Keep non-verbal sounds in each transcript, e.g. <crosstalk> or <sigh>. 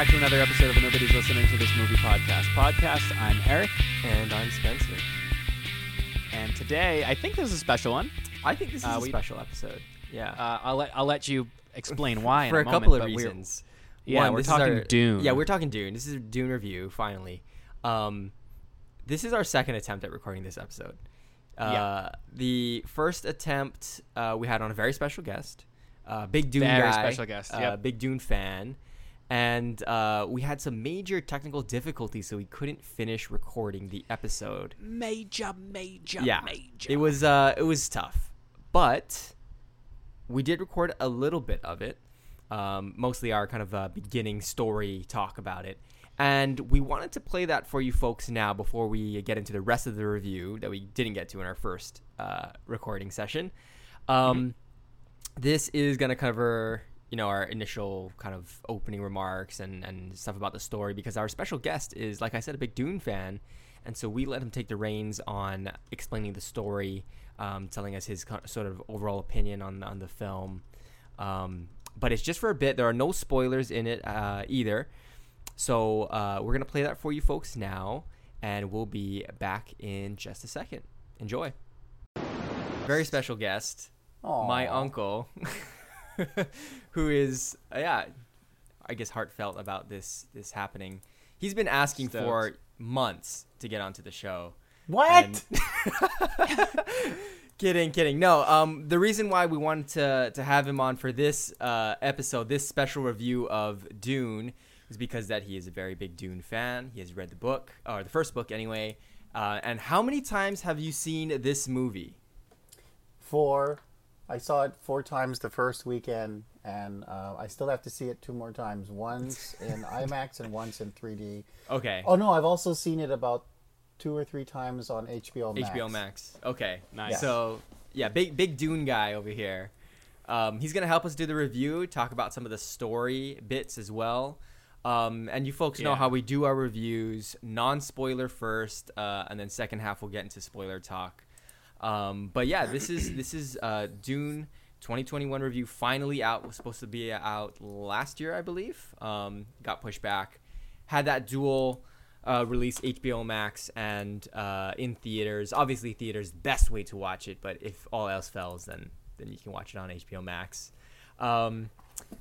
Back to another episode of Nobody's Listening to This Movie podcast. Podcast. I'm Eric, And I'm Spencer. and today I think this is a special one. I think this is Uh, a we- special episode. Yeah. Uh, I'll let I'll let you explain <laughs> why in For a, moment, couple of but we're- reasons. Yeah, One, we're talking our- Dune. Yeah, we're talking Dune. This is a Dune review, finally. Um, this is our second attempt at recording this episode. Uh, Yeah. The first attempt uh, we had on a very special guest, uh, big Dune Very guy, special guest, uh, yep. big Dune fan, and uh, we had some major technical difficulties, so we couldn't finish recording the episode. major, major, yeah, major. it was uh, it was tough, but we did record a little bit of it, um, mostly our kind of uh, beginning story talk about it, and we wanted to play that for you folks now before we get into the rest of the review that we didn't get to in our first uh, recording session. Um, This is gonna cover you know our initial kind of opening remarks and and stuff about the story because our special guest is like I said a big Dune fan, and so we let him take the reins on explaining the story, um, telling us his co- sort of overall opinion on on the film. Um, but it's just for a bit. There are no spoilers in it uh, either. So uh, we're gonna play that for you folks now, and we'll be back in just a second. Enjoy. Very special guest, my uncle, <laughs> <laughs> who is uh, yeah, I guess heartfelt about this this happening. He's been asking for months to get onto the show. What? And- <laughs> kidding, kidding. No, um, the reason why we wanted to to have him on for this uh, episode, this special review of Dune, is because that he is a very big Dune fan. He has read the book, or the first book anyway. Uh, and how many times have you seen this movie? Four. I saw it four times the first weekend, and uh, I still have to see it two more times. Once <laughs> in IMAX and once in 3D. Okay, Oh no, I've also seen it about two or three times on HBO Max. HBO Max. Okay, Nice. So yeah, big big Dune guy over here. Um, he's gonna help us do the review, talk about some of the story bits as well. Um, and you folks know how we do our reviews: non-spoiler first, uh, and then second half we'll get into spoiler talk. Um, but yeah, this is this is uh, Dune 2021 review finally out. Was supposed to be out last year, I believe. Um, got pushed back. Had that dual uh, release HBO Max and uh, in theaters. Obviously, theaters best way to watch it. But if all else fails, then then you can watch it on HBO Max. Um,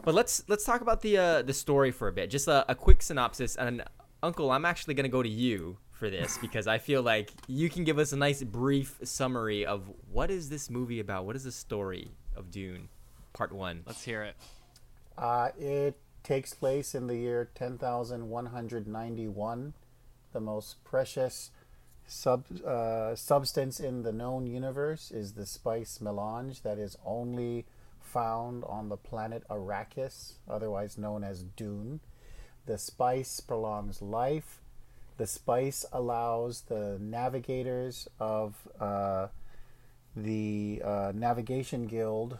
but let's let's talk about the uh, the story for a bit. Just a, a quick synopsis. And Uncle, I'm actually gonna go to you for this because I feel like you can give us a nice brief summary of what is this movie about. What is the story of Dune, Part One? Let's hear it. Uh, it takes place in the year 10,191. The most precious sub, uh, substance in the known universe is the spice melange that is only found on the planet Arrakis, otherwise known as Dune. The spice prolongs life. The spice allows the navigators of uh, the uh, Navigation Guild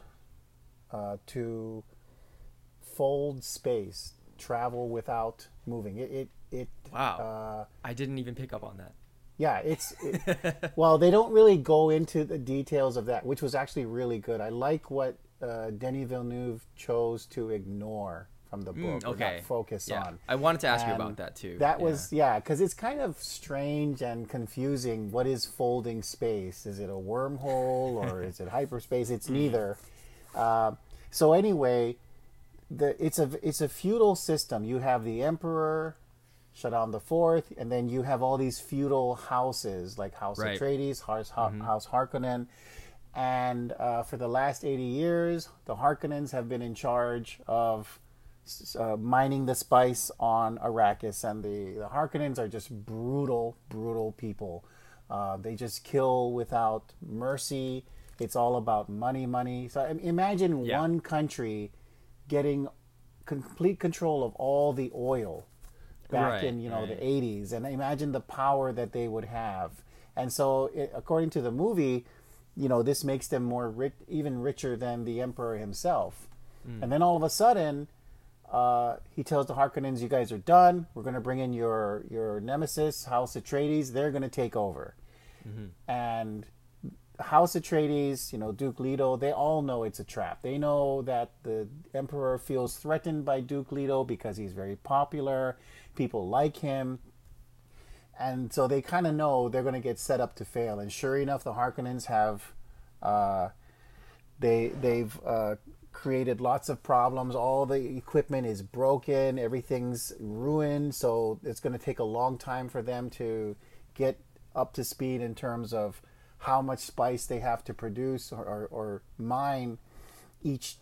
uh, to fold space, travel without moving. It it, it Wow, uh, I didn't even pick up on that. yeah, it's <laughs> it, well, they don't really go into the details of that, which was actually really good. I like what uh, Denis Villeneuve chose to ignore from the book, Mm, okay. not focus Yeah, on. I wanted to ask you about that too. That Yeah. was yeah, because it's kind of strange and confusing. What is folding space? Is it a wormhole or <laughs> is it hyperspace? It's neither. Uh, so anyway, the it's a it's a feudal system. You have the emperor, Shaddam the Fourth, and then you have all these feudal houses like House Right. Atreides, House House Harkonnen, and uh, for the last eighty years, the Harkonnens have been in charge of uh, mining the spice on Arrakis, and the, the Harkonnens are just brutal, brutal people. Uh, they just kill without mercy. It's all about money, money. So I mean, imagine Yeah. one country getting complete control of all the oil back Right, in you know right. the 80s, and imagine the power that they would have. And so, it, according to the movie, you know this makes them more rich, even richer than the emperor himself. Hmm. And then all of a sudden, uh, he tells the Harkonnens, "You guys are done. We're going to bring in your your nemesis, House Atreides. They're going to take over." Mm-hmm. And House Atreides, you know, Duke Leto, they all know it's a trap. They know that the Emperor feels threatened by Duke Leto because he's very popular. People like him. And so they kind of know they're going to get set up to fail. And sure enough, the Harkonnens have, uh, they they've uh, created lots of problems. All the equipment is broken. Everything's ruined. So it's going to take a long time for them to get up to speed in terms of how much spice they have to produce or, or, or mine each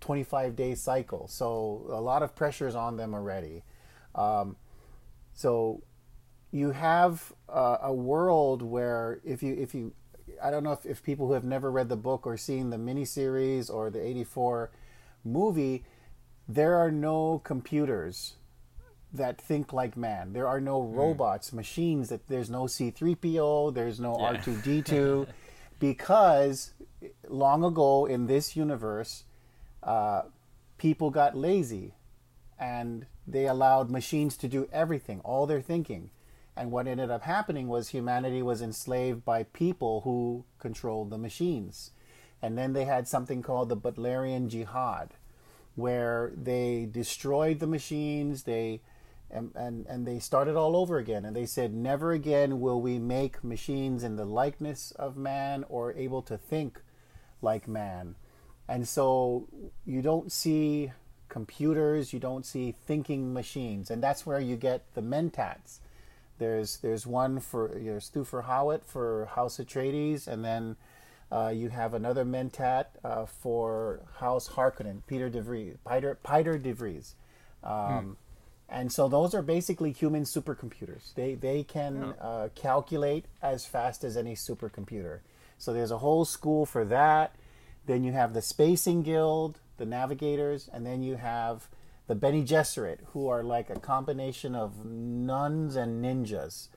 25 day cycle. So a lot of pressure is on them already. Um, so you have uh, a world where if you if you I don't know if, if people who have never read the book or seen the miniseries or the 84 movie, there are no computers that think like man. There are no robots, machines that there's no C3PO, there's no Yeah. R2D2 <laughs> because long ago in this universe uh, people got lazy and they allowed machines to do everything, all their thinking. And what ended up happening was humanity was enslaved by people who controlled the machines. And then they had something called the Butlerian Jihad, where they destroyed the machines, they and, and, and they started all over again. And they said, Never again will we make machines in the likeness of man or able to think like man. And so you don't see computers, you don't see thinking machines, and that's where you get the mentats. There's there's one for there's Thufir Hawat for House Atreides, and then uh, you have another mentat uh, for House Harkonnen, Piter De Vries, Peter Piter De Vries. Um, And so those are basically human supercomputers. They they can uh, calculate as fast as any supercomputer. So there's a whole school for that. Then you have the Spacing Guild, the Navigators, and then you have the Bene Gesserit, who are like a combination of nuns and ninjas.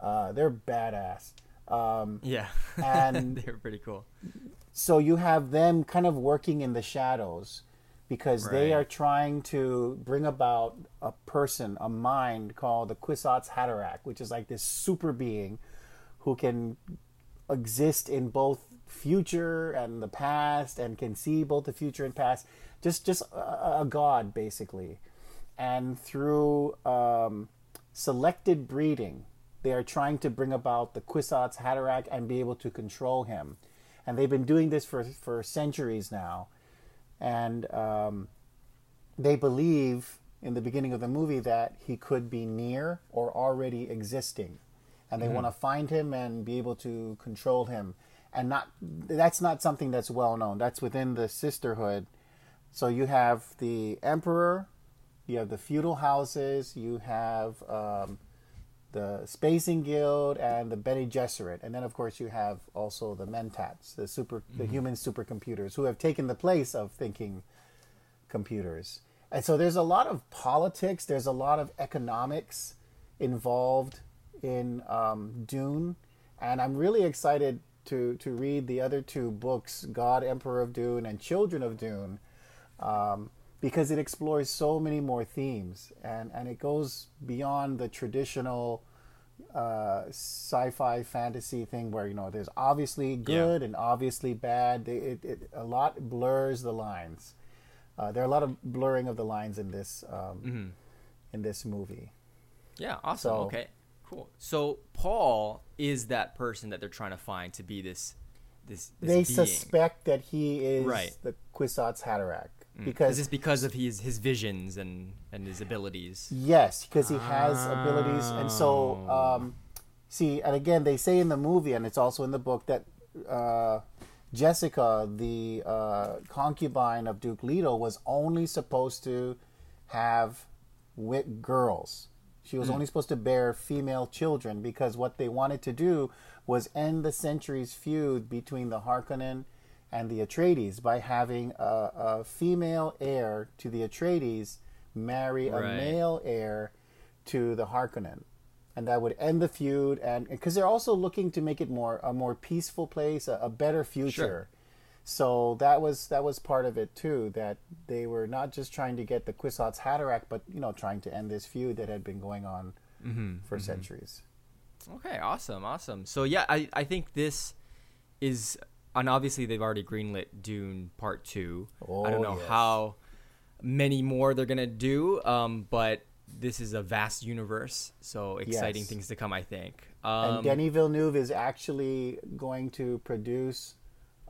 Uh, they're badass. Um, Yeah. And- <laughs> they're pretty cool. so you have them kind of working in the shadows because they are trying to bring about a person, a mind called the Kwisatz Haderach, which is like this super being who can exist in both future and the past and can see both the future and past just just a, a god basically. And through um, selected breeding they are trying to bring about the Kwisatz Haderach and be able to control him. And they've been doing this for for centuries now. And um, they believe in the beginning of the movie that he could be near or already existing. And they want to find him and be able to control him. And not that's not something that's well known. That's within the sisterhood so you have the emperor you have the feudal houses you have um, the spacing guild and the Bene Gesserit and then of course you have also the mentats the super the human supercomputers who have taken the place of thinking computers. And so there's a lot of politics, there's a lot of economics involved in um, Dune. And I'm really excited to, to read the other two books, God, Emperor of Dune, and Children of Dune, um, because it explores so many more themes and, and it goes beyond the traditional uh, sci-fi fantasy thing where you know there's obviously good and obviously bad. They- It, it a lot blurs the lines. Uh, there are a lot of blurring of the lines in this um, in this movie. Yeah, awesome. So- okay, cool. So Paul is that person that they're trying to find to be this this, this they being. suspect that he is Right. the Kwisatz Haderach Is because this because of his his visions and and his abilities? Yes, because he has abilities, and so Oh. um, see, and again, they say in the movie, and it's also in the book that uh, Jessica, the uh, concubine of Duke Leto, was only supposed to have wit girls. She was only supposed to bear female children because what they wanted to do was end the centuries feud between the Harkonnen and the Atreides by having a, a female heir to the Atreides marry a male heir to the Harkonnen, and that would end the feud. And because they're also looking to make it more a more peaceful place, a, a better future. Sure. So that was that was part of it too. That they were not just trying to get the Kwisatz Haderach, but you know trying to end this feud that had been going on mm-hmm. for mm-hmm. centuries. Okay, awesome, awesome. So yeah, I I think this is, and obviously they've already greenlit Dune Part Two. Oh, I Oh, don't know yes. how many more they're gonna do, um, but this is a vast universe, so exciting Yes. things to come. I think. Um, and Denis Villeneuve is actually going to produce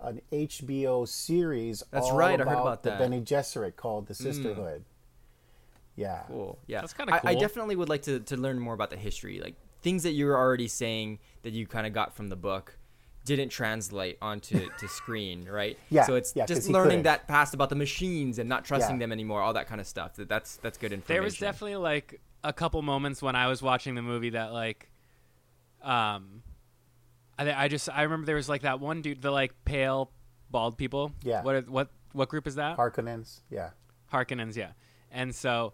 an HBO series. That's all right, I heard about about the that. Bene Gesserit called The Sisterhood. Yeah. Cool. Yeah, That's kinda I- I, definitely would like to, to learn more about the history, like things that you were already saying that you kind of got from the book didn't translate onto to screen, right? <laughs> Yeah, So it's yeah, 'cause just learning couldn't. that past about the machines and not trusting Yeah. them anymore, all that kind of stuff. That that's that's good information. There was definitely like a couple moments when I was watching the movie that like, um, I I just I remember there was like that one dude, the like pale bald people. Yeah. What are, what what group is that? Harkonnens. Yeah. Harkonnens, yeah. And so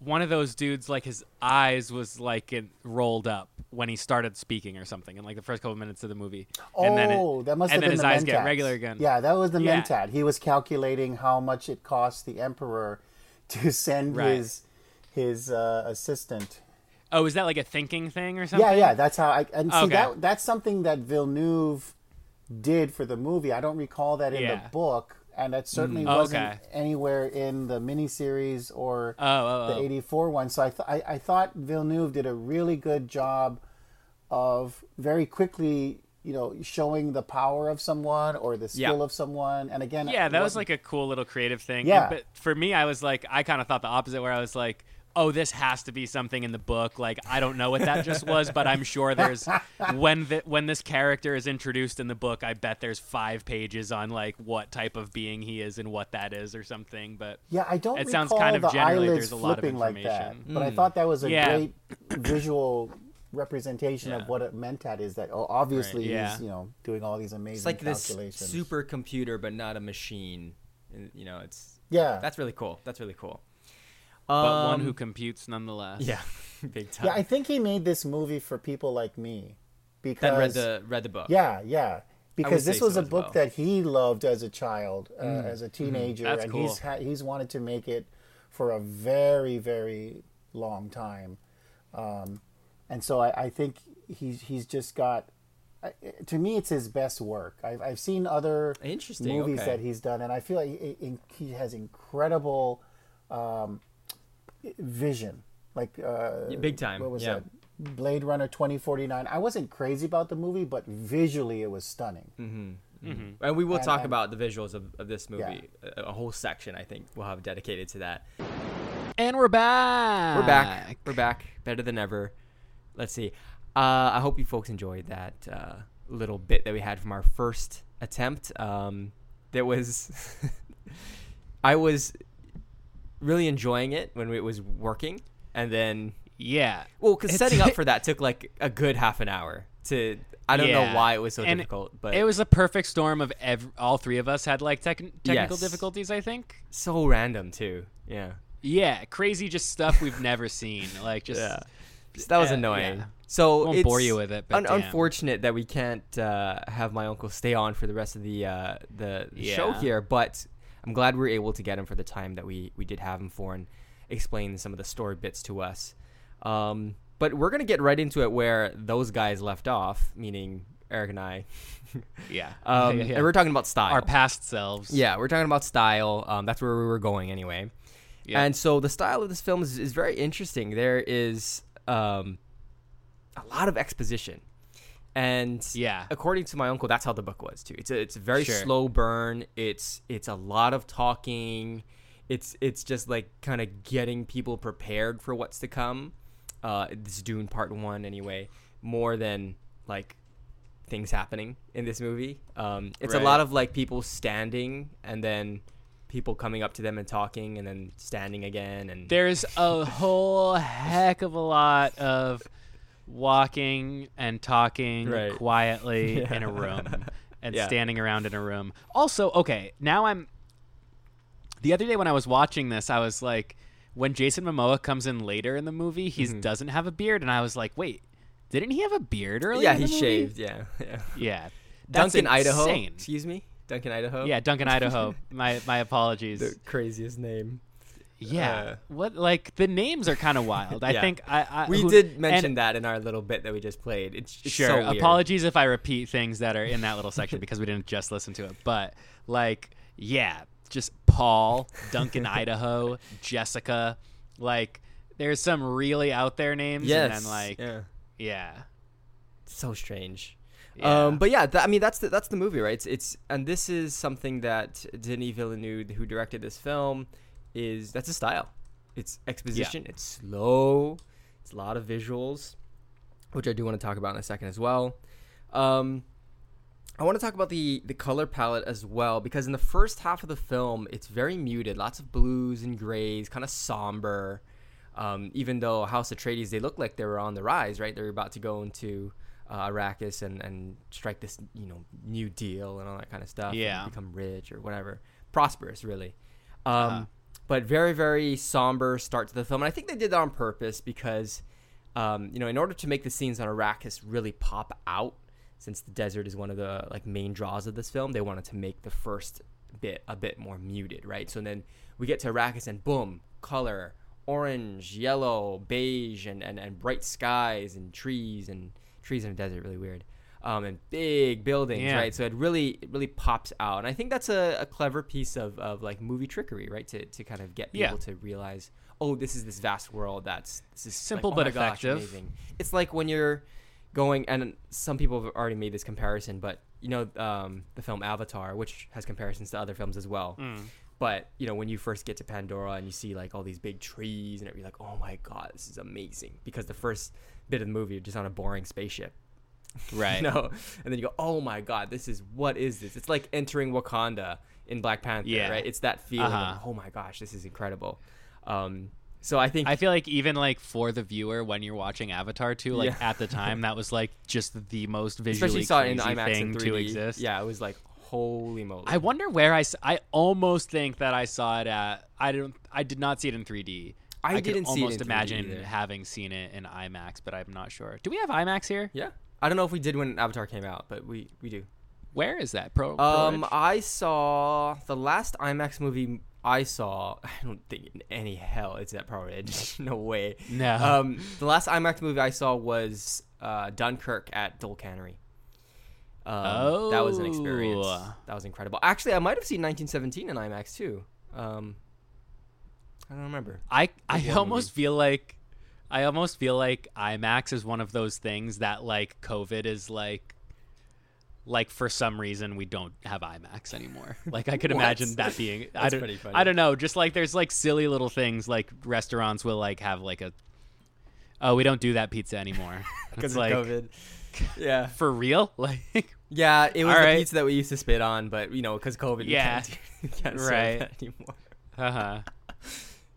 one of those dudes, like his eyes was like it rolled up when he started speaking or something in like the first couple minutes of the movie. and then it- oh, that must and have then been his the eyes get regular again. Yeah, that was the Yeah. Mentat. He was calculating how much it cost the Emperor <laughs> to send Right. his his uh, assistant. Oh, is that like a thinking thing or something? Yeah, yeah, that's how I and see Okay. that that's something that Villeneuve did for the movie. I don't recall that in Yeah. the book, and that certainly Oh, wasn't okay. anywhere in the miniseries or Oh, oh, oh. the oh. '84 one. So I, th- I I thought Villeneuve did a really good job of very quickly, you know, showing the power of someone or the skill Yeah. of someone. And again, Yeah, that was like a cool little creative thing. Yeah. But for me, I was like, I kind of thought the opposite, where I was like, oh, this has to be something in the book. Like, I don't know what that just was, but I'm sure there's when the, when this character is introduced in the book, I bet there's five pages on like what type of being he is and what that is or something. But Yeah, I don't It sounds kind of the generally there's a lot of flipping like that, information. but I hmm. thought that was a Yeah. great visual representation Yeah. of what it meant that is that oh, obviously Right, yeah. he's you know doing all these amazing It's like this supercomputer, but not a machine. You know, it's yeah, that's really cool. That's really cool. But one Um, who computes nonetheless. yeah, <laughs> big time. yeah. I think he made this movie for people like me because that read the read the book. yeah, yeah. Because this was so a book well. that he loved as a child, uh, as a teenager, That's and cool. he's ha- he's wanted to make it for a very very long time, um, and so I, I think he's he's just got. I- To me, it's his best work. I've, I've seen other Interesting, movies okay. that he's done, and I feel like he, he- he has incredible um, vision. Like uh, big time, What was yeah. that? Blade Runner twenty forty nine. I wasn't crazy about the movie, but visually it was stunning. Mm-hmm. And we will And- talk and- about the visuals of, of this movie. A, a whole section, I think, we'll have dedicated to that. And we're back. We're back. We're back. Better than ever. Let's see. Uh, I hope you folks enjoyed that uh, little bit that we had from our first attempt. Um, that was, <laughs> I was really enjoying it when it was working, and then Yeah. well, because setting up <laughs> for that took like a good half an hour. To I don't Yeah. know why it was so And difficult, but it was a perfect storm of ev- all three of us had like tech- technical Yes. difficulties. I think. so random too. Yeah. Yeah, crazy, just stuff we've never seen. Like just Yeah. That was uh, annoying. yeah. So Won't it's bore you with it, but un- unfortunate that we can't uh, have my uncle stay on for the rest of the uh, the, the show here. But I'm glad we were able to get him for the time that we we did have him for and explain some of the story bits to us. Um, but we're gonna get right into it where those guys left off, meaning Eric and I. <laughs> yeah. <laughs> Um, Yeah, yeah. And we're talking about style. our past selves. Yeah, we're talking about style. Um, that's where we were going anyway. Yeah. And so the style of this film is, is very interesting. There is um, a lot of exposition. And Yeah. according to my uncle, that's how the book was too. It's a, it's a very Sure. slow burn. It's it's a lot of talking. It's it's just like kind of getting people prepared for what's to come. Uh, this is Dune Part One anyway, more than like things happening in this movie. Um, it's a lot of like people standing and then people coming up to them and talking and then standing again and There's a whole heck of a lot of walking and talking Right. quietly <laughs> Yeah. in a room and Yeah. standing around in a room. Also, okay, now I'm. The other day when I was watching this, I was like, when Jason Momoa comes in later in the movie, he Mm-hmm. doesn't have a beard, and I was like, wait, didn't he have a beard earlier? yeah, in he movie? shaved. Yeah, yeah. Yeah, That's Duncan Idaho. insane. Excuse me, Duncan Idaho. Yeah, Duncan Idaho. <laughs> my my apologies. the craziest name. Yeah. Uh, what like the names are kind of wild. I <laughs> Yeah. think I, I we who- did mention and- that in our little bit that we just played. It's, it's Sure. so. Apologies if I repeat things that are in that little section because we didn't just listen to it. But like, yeah, just Paul, Duncan, <laughs> Idaho, Jessica. Like, there's some really out there names, Yes. and then like, yeah. yeah, so strange. yeah. Um, but yeah, th- I mean that's the, that's the movie, right? It's, it's and this is something that Denis Villeneuve, who directed this film, is that's a style. It's exposition. It's slow. It's a lot of visuals, which I do want to talk about in a second as well. Um, I want to talk about the the color palette as well because in the first half of the film, it's very muted. Lots of blues and grays, kind of somber. Um, even though House Atreides, they look like they were on the rise, right? They're about to go into uh, Arrakis and, and strike this, you know, new deal and all that kind of stuff. and Yeah. become rich or whatever, prosperous, really. Um, Uh-huh. But very, very somber start to the film, and I think they did that on purpose because, um, you know, in order to make the scenes on Arrakis really pop out, since the desert is one of the like main draws of this film, they wanted to make the first bit a bit more muted, right? So then we get to Arrakis and boom, color, orange, yellow, beige, and, and, and bright skies and trees and trees in a desert, really weird. Um, and big buildings, Yeah. right? So it really it really pops out, and I think that's a, a clever piece of, of like movie trickery, right? To, to kind of get people Yeah. to realize, oh, this is this vast world that's this is Simple like, oh but gosh, effective. amazing. It's like when you're going, and some people have already made this comparison, but you know, um, the film Avatar, which has comparisons to other films as well. Mm. But you know, when you first get to Pandora and you see like all these big trees and it, you're like, oh my god, this is amazing. Because the first bit of the movie, you're just on a boring spaceship, right. <laughs> you know, and then you go, oh my god, this is what is this? It's like entering Wakanda in Black Panther, Yeah. right? It's that feeling. Uh-huh. Of, oh my gosh, this is incredible. Um, so I think I feel like even like for the viewer when you're watching Avatar 2, like Yeah. at the time that was like just the most visually especially saw it in crazy IMAX thing and 3D. to exist. Yeah, it was like holy moly. I wonder where I I almost think that I saw it at. I don't. I did not see it in 3D. I didn't see it almost in 3D imagine having seen it in IMAX, but I'm not sure. Do we have IMAX here? yeah, I don't know if we did when Avatar came out, but we we do. Where is that? Pro. Pro Um? I saw the last IMAX movie I saw. <laughs> I don't think in any hell it's at Pearlridge. <laughs> no way. no. Um, the last IMAX movie I saw was uh, Dunkirk at Dole Cannery. Um, that was an experience. Oh. That was incredible. Actually, I might have seen 1917 in IMAX too. Um, I don't remember. I I almost feel like I almost feel like IMAX is one of those things that like COVID is like like for some reason we don't have IMAX anymore. <laughs> Like I could imagine that being I don't pretty funny. I don't know, just like there's like silly little things like restaurants will like have like a oh we don't do that pizza anymore. <laughs> Of like COVID. Yeah. <laughs> for real? Like Yeah, it was the right. pizza that we used to spit on, but you know, because COVID, Yeah. we can't, we can't Right. that anymore. uh-huh.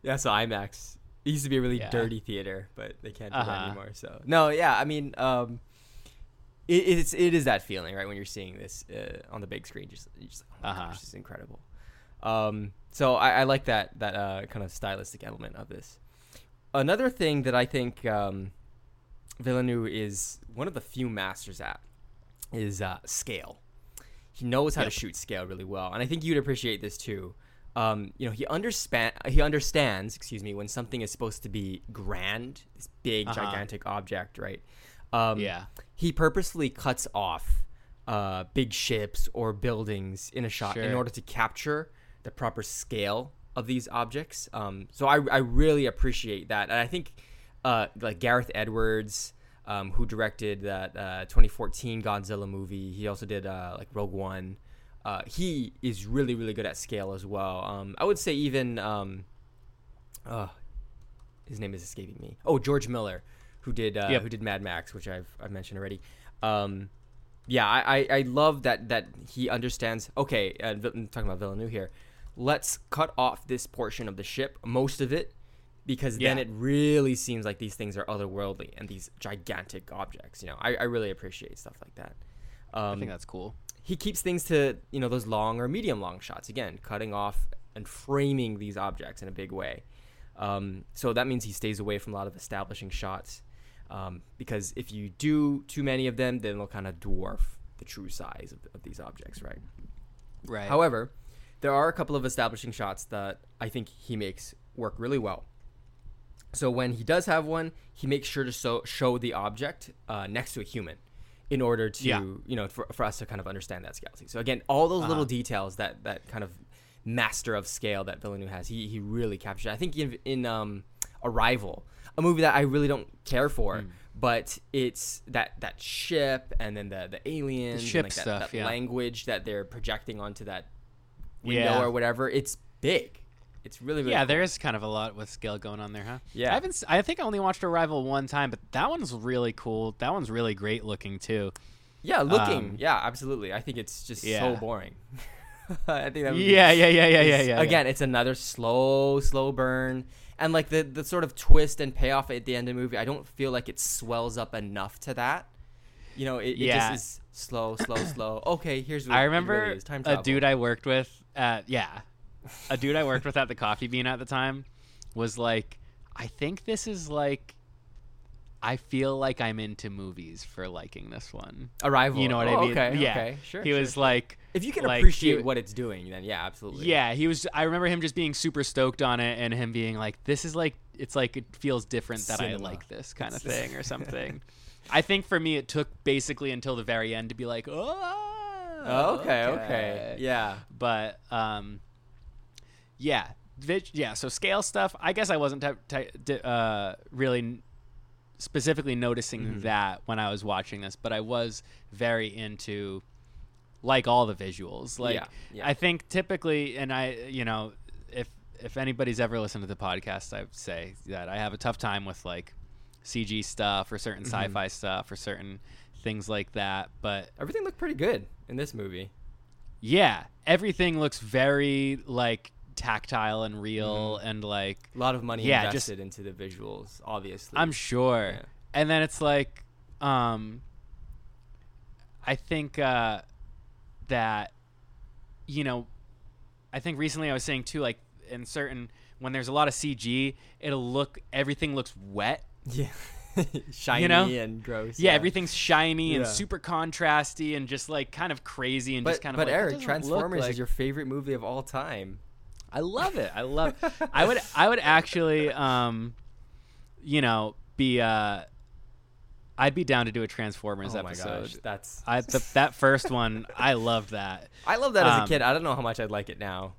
Yeah, so IMAX. It used to be a really Yeah. dirty theater, but they can't do that Uh-huh. anymore. So no, yeah, I mean, um, it, it's it is that feeling right when you're seeing this uh, on the big screen. Just just like, oh Uh-huh. gosh, this is incredible. Um, so I, I like that that uh, kind of stylistic element of this. Another thing that I think um, Villeneuve is one of the few masters at is uh, scale. He knows how Yep. to shoot scale really well, and I think you'd appreciate this too. Um, you know, he understand he understands, excuse me, when something is supposed to be grand, this big, Uh-huh. gigantic object, right? Um, Yeah. He purposely cuts off uh, big ships or buildings in a shot in order to capture the proper scale of these objects. Um, so I, I really appreciate that, and I think uh, like Gareth Edwards, um, who directed that uh, 2014 Godzilla movie, he also did uh, like Rogue One. Uh, he is really really good at scale as well. Um, I would say even um, uh, his name is escaping me. Oh, George Miller, who did uh, Yep. who did Mad Max, which I've I've mentioned already. Um, yeah, I, I, I love that that he understands. Okay, uh, I'm talking about Villeneuve here. Let's cut off this portion of the ship, most of it, because then it really seems like these things are otherworldly and these gigantic objects. You know, I, I really appreciate stuff like that. Um, I think that's cool. He keeps things to you know those long or medium long shots again cutting off and framing these objects in a big way um, so that means he stays away from a lot of establishing shots um, because if you do too many of them then they'll kind of dwarf the true size of, of these objects right Right. however there are a couple of establishing shots that i think he makes work really well. So when he does have one, he makes sure to so, show the object uh, next to a human in order to Yeah. you know for, for us to kind of understand that scale. So again, all those Uh-huh. little details that that kind of master of scale that Villeneuve has, he he really captured. I think in in um, Arrival, a movie that I really don't care for. Hmm. But it's that that ship and then the the aliens, and, ship like, that, stuff, that yeah. language that they're projecting onto that window Yeah. or whatever. It's big. It's really, really yeah, cool. there is kind of a lot with scale going on there, huh? Yeah. I haven't. I think I only watched Arrival one time, but that one's really cool. That one's really great looking too. Yeah, looking. Um, yeah, absolutely. I think it's just so boring. <laughs> I think that would be- Yeah, yeah, yeah, yeah, yeah, is- yeah. Again, it's another slow, slow burn, and like the the sort of twist and payoff at the end of the movie. I don't feel like it swells up enough to that. You know, it, it Yeah. just is slow, slow, slow. Okay, here's what I remember really. Time a dude I worked with at yeah, a dude I worked with at the coffee bean at the time was like, I think this is like, I feel like I'm into movies for liking this one. Arrival. You know what Oh, I mean? Okay, yeah. okay, sure. He sure, was sure. like, if you can like, appreciate he- what it's doing, then yeah, absolutely. yeah, he was. I remember him just being super stoked on it, and him being like, "This is like, it's like it feels different that Cinema. I like this kind of thing or something." <laughs> I think for me, it took basically until the very end to be like, "Oh, Oh, okay, okay, yeah. but um, yeah, yeah. So scale stuff. I guess I wasn't ty- di- uh, really specifically noticing Mm-hmm. that when I was watching this, but I was very into like all the visuals. Like Yeah, yeah. I think typically, and I, you know, if if anybody's ever listened to the podcast, I say that I have a tough time with like CG stuff or certain Mm-hmm. sci-fi stuff or certain things like that. But Everything looked pretty good in this movie. yeah, everything looks very like tactile and real Mm-hmm. and like A lot of money Yeah, just- invested into the visuals, obviously. I'm sure. Yeah. And then it's like um I think uh that you know I think recently I was saying too like in certain when there's a lot of CG, it'll look everything looks wet. Yeah. <laughs> Shiny know? and gross. Yeah, everything's shiny and super contrasty and just like kind of crazy and But, just kind of but like, Eric, Transformers like- is your favorite movie of all time. I love it. I love. I would. I would actually. Um, you know, be. Uh, I'd be down to do a Transformers oh my episode. gosh, that's. I the, that first one. I loved that. I love that as a um, kid. I don't know how much I'd like it now.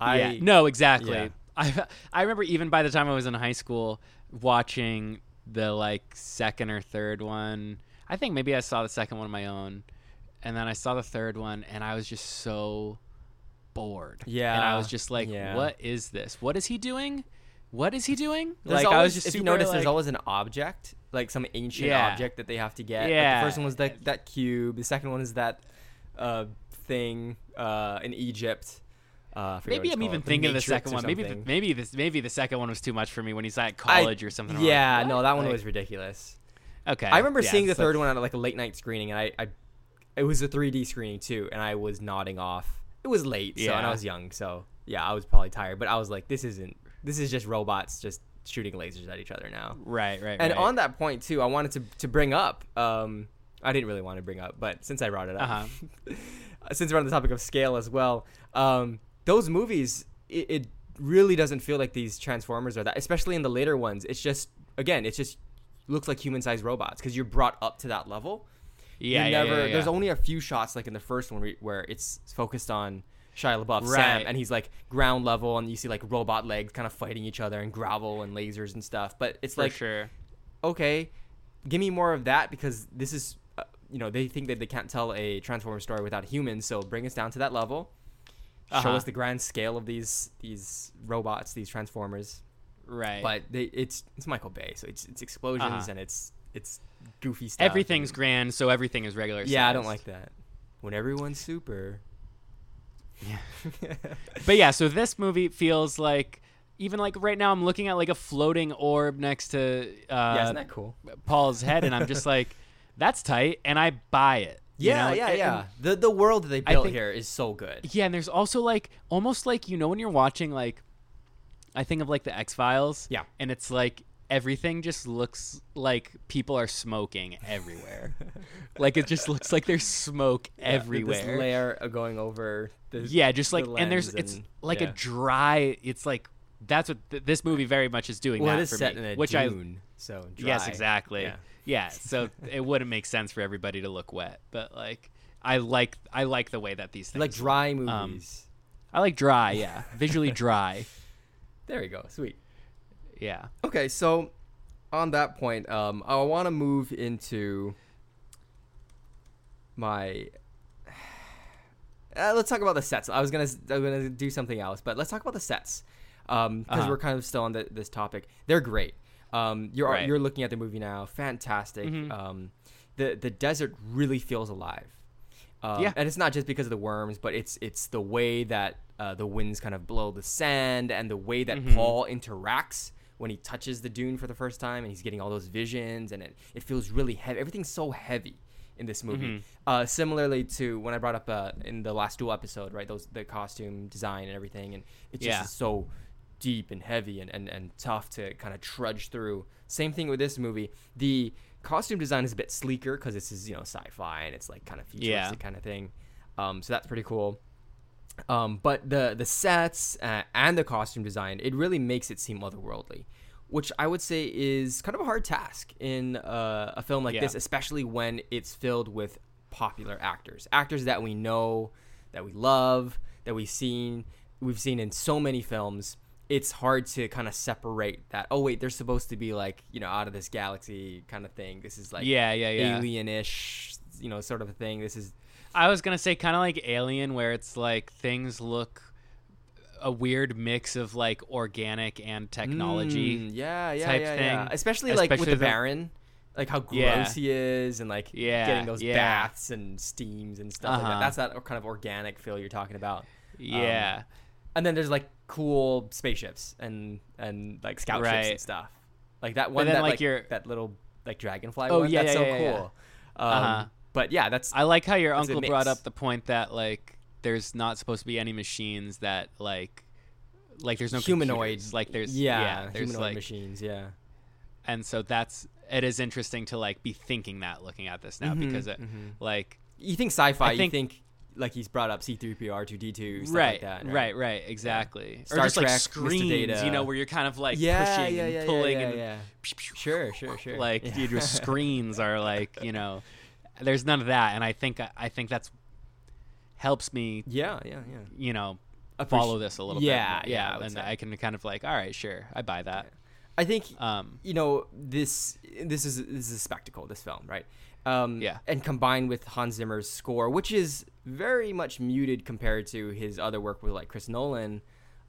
I yeah. No, exactly. yeah. <laughs> I I remember even by the time I was in high school watching the like second or third one. I think maybe I saw the second one on my own, and then I saw the third one, and I was just so bored. Yeah. And I was just like, yeah. "What is this? What is he doing? What is he doing?" There's like I was just if you notice, like, there's always an object, like some ancient Yeah. object that they have to get. Like, Yeah. the first one was that that cube. The second one is that uh, thing uh, in Egypt. Uh, I Maybe I'm even thinking of the second one. Maybe maybe this maybe the second one was too much for me when he's at I- college or something. Yeah, like, no, that one Like, was ridiculous. okay. I remember yeah, seeing the so- third one at like a late night screening, and I, I, it was a 3D screening too, and I was nodding off. It was late, so and I was young, so yeah, I was probably tired, but I was like, this isn't, this is just robots just shooting lasers at each other now. Right, right, And right. on that point too, I wanted to to bring up, um, I didn't really want to bring up, but since I brought it up, Uh-huh. <laughs> since we're on the topic of scale as well, um, those movies, it, it really doesn't feel like these Transformers are that, especially in the later ones. It's just, again, it's just looks like human-sized robots because you're brought up to that level. Yeah, you yeah, never. yeah, yeah. There's only a few shots like in the first one where, where it's focused on Shia LaBeouf, Sam, and he's like ground level, and you see like robot legs kind of fighting each other and gravel and lasers and stuff. But it's for like sure. okay, give me more of that because this is, uh, you know, they think that they can't tell a Transformer story without humans, so bring us down to that level. Show Uh-huh. us the grand scale of these these robots, these Transformers. Right. But they, it's it's Michael Bay, so it's it's explosions Uh-huh. and it's it's goofy stuff. everything's grand, so everything is regular. yeah, I don't like that. When everyone's super. Yeah. <laughs> But yeah, so this movie feels like even like right now I'm looking at like a floating orb next to uh, yeah, isn't that cool? Paul's head, and I'm just <laughs> like, that's tight, and I buy it. you Yeah, know? yeah, And- yeah. The the world that they built think- here is so good. Yeah, and there's also like almost like you know when you're watching like I think of like the X Files. Yeah. And it's like everything just looks like people are smoking everywhere. like it just looks like there's smoke <laughs> Yeah, everywhere. This layer going over. The, yeah, just the like and there's lens it's and- like a dry it's like that's what th- this movie very much is doing. well, that it is for set me, in a which I dune, so yes, exactly. Yeah. Yeah. so <laughs> it wouldn't make sense for everybody to look wet, but like I like I like the way that these things. like dry Um, movies. I like dry, yeah, visually dry. <laughs> there we go. Sweet. Yeah. Okay, so on that point, um, I want to move into my. <sighs> Uh, let's talk about the sets. I was gonna I was gonna do something else, but let's talk about the sets because Uh-huh. we're kind of still on the, this topic. They're great. Um, you're Right. you're looking at the movie now. Fantastic. Mhm. Um, the the desert really feels alive. Um, Yeah. and it's not just because of the worms, but it's it's the way that uh, the winds kind of blow the sand and the way that Mhm. Paul interacts when he touches the dune for the first time and he's getting all those visions and it, it feels really heavy. Everything's so heavy in this movie. Mhm. Uh, similarly to when I brought up uh, in the last duel episode, right? Those the costume design and everything, and it's just Yeah. so deep and heavy and, and, and tough to kind of trudge through. Same thing with this movie. The costume design is a bit sleeker because this is you know sci-fi and it's like kind of futuristic Yeah. kind of thing. Um, so that's pretty cool. Um, but the the sets uh, and the costume design, it really makes it seem otherworldly, which I would say is kind of a hard task in uh, a film like Yeah. this, especially when it's filled with popular actors, actors that we know, that we love, that we've seen, we've seen in so many films. It's hard to kind of separate that. Oh wait, they're supposed to be like you know out of this galaxy kind of thing. This is like yeah, yeah, yeah. alien-ish, you know, sort of a thing. This is I was gonna say kind of like Alien, where it's like things look a weird mix of like organic and technology. Mm, yeah, yeah, type yeah, yeah. thing. Especially like with the the- Baron, like how gross Yeah. he is, and like Yeah, getting those baths and steams and stuff like that. Uh-huh. That's that kind of organic feel you're talking about. Yeah, And then there's like cool spaceships and and like scout ships and stuff. Like that one then, that like, like your- that little like dragonfly Oh, one. yeah, that's yeah, so cool. Um, Uh-huh. But yeah, that's I like how your uncle brought up the point that like there's not supposed to be any machines that like like there's no humanoid. computers. like there's yeah, yeah, there's humanoid like machines. Yeah. and so that's it is interesting to like be thinking that looking at this now Mhm, because it mhm. like You think sci-fi? I think- you think like he's brought up C-3PO, R2D2, stuff right, like that. right right exactly Star or just like Trek, Mr. screens Data. you know where you're kind of like yeah, pushing yeah, and yeah, pulling yeah, and yeah, pew, pew, pew, Sure, sure, sure. like Yeah. dude, your <laughs> screens are like you know there's none of that and i think i think that's helps me Yeah, yeah, yeah. you know Appreci- follow this a little Yeah, bit yeah, would and say. i can kind of like all right sure i buy that I think um you know this. This is this is a spectacle. This film, right? Um, Yeah. And combined with Hans Zimmer's score, which is very much muted compared to his other work with like Chris Nolan.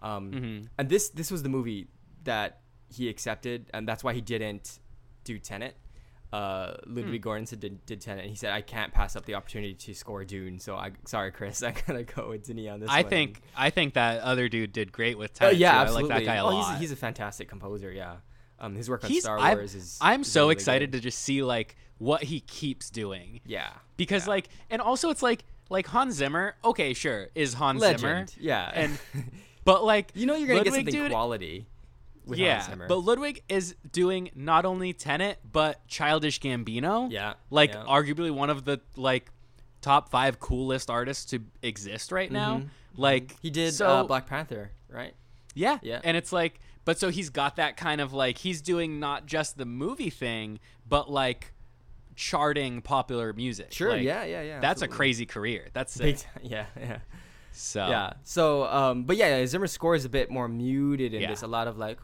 Um, mhm. And this this was the movie that he accepted, and that's why he didn't do Tenet. Uh, Ludwig Hmm. Göransson did, did Tenet. And he said, "I can't pass up the opportunity to score Dune." So I sorry, Chris, <laughs> I gotta go with Denis on this. i one. think i think that other dude did great with Oh Tenet, yeah, too. absolutely. i like that guy a oh, lot He's, he's a fantastic composer. Yeah, um, his work on He's- Star I'm- Wars is. i'm is so really excited good. to just see like what he keeps doing Yeah, because yeah. like and also it's like like hans zimmer okay sure is hans legend. zimmer Yeah, and <laughs> but like you know you're gonna get Ludwig, something dude, quality. With yeah Hans Zimmer. but ludwig is doing not only tenet but childish gambino yeah, like yeah. arguably one of the like top five coolest artists to exist right now Mhm. like he did so uh, Black Panther, right? yeah Yeah. and it's like but so he's got that kind of like he's doing not just the movie thing but like charting popular music Sure. Like, yeah, yeah, yeah. that's a crazy career that's sick. <laughs> yeah, yeah. So Yeah. So, um, but yeah, yeah, Zimmer's score is a bit more muted in Yeah. this. A lot of like,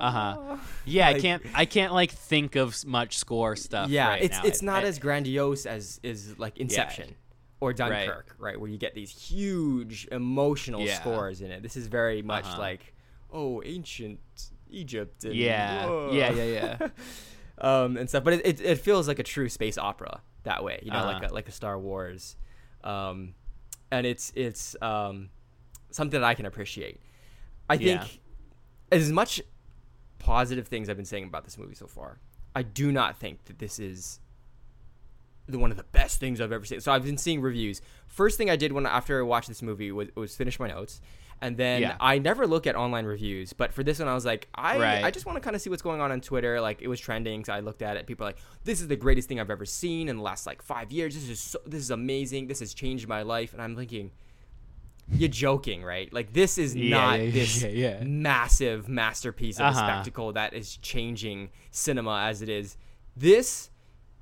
Uh-huh. yeah i can't i can't like think of much score stuff yeah, right it's now. it's I- not I- as grandiose as is like Inception or Dunkirk, right. Where you get these huge emotional Yeah. scores in it. This is very much Uh-huh. like, oh, ancient Egypt. And, Yeah. whoa. Yeah, yeah, yeah. <laughs> um, and stuff. But it, it, it feels like a true space opera that way, you know, like Uh-huh. a, like a Star Wars, um, and it's it's um, something that I can appreciate. I think as much positive things I've been saying about this movie so far, I do not think that this is the one of the best things I've ever seen. So I've been seeing reviews. First thing I did when after I watched this movie was, was finish my notes. And then Yeah. I never look at online reviews, but for this one I was like, I Right. I just want to kind of see what's going on on Twitter. Like it was trending, so I looked at it. People are like, "This is the greatest thing I've ever seen in the last like five years. This is so, this is amazing. This has changed my life." And I'm thinking, you're joking, right? Like this is Yeah, not yeah, <laughs> this yeah, massive masterpiece of a Uh-huh. spectacle that is changing cinema as it is. This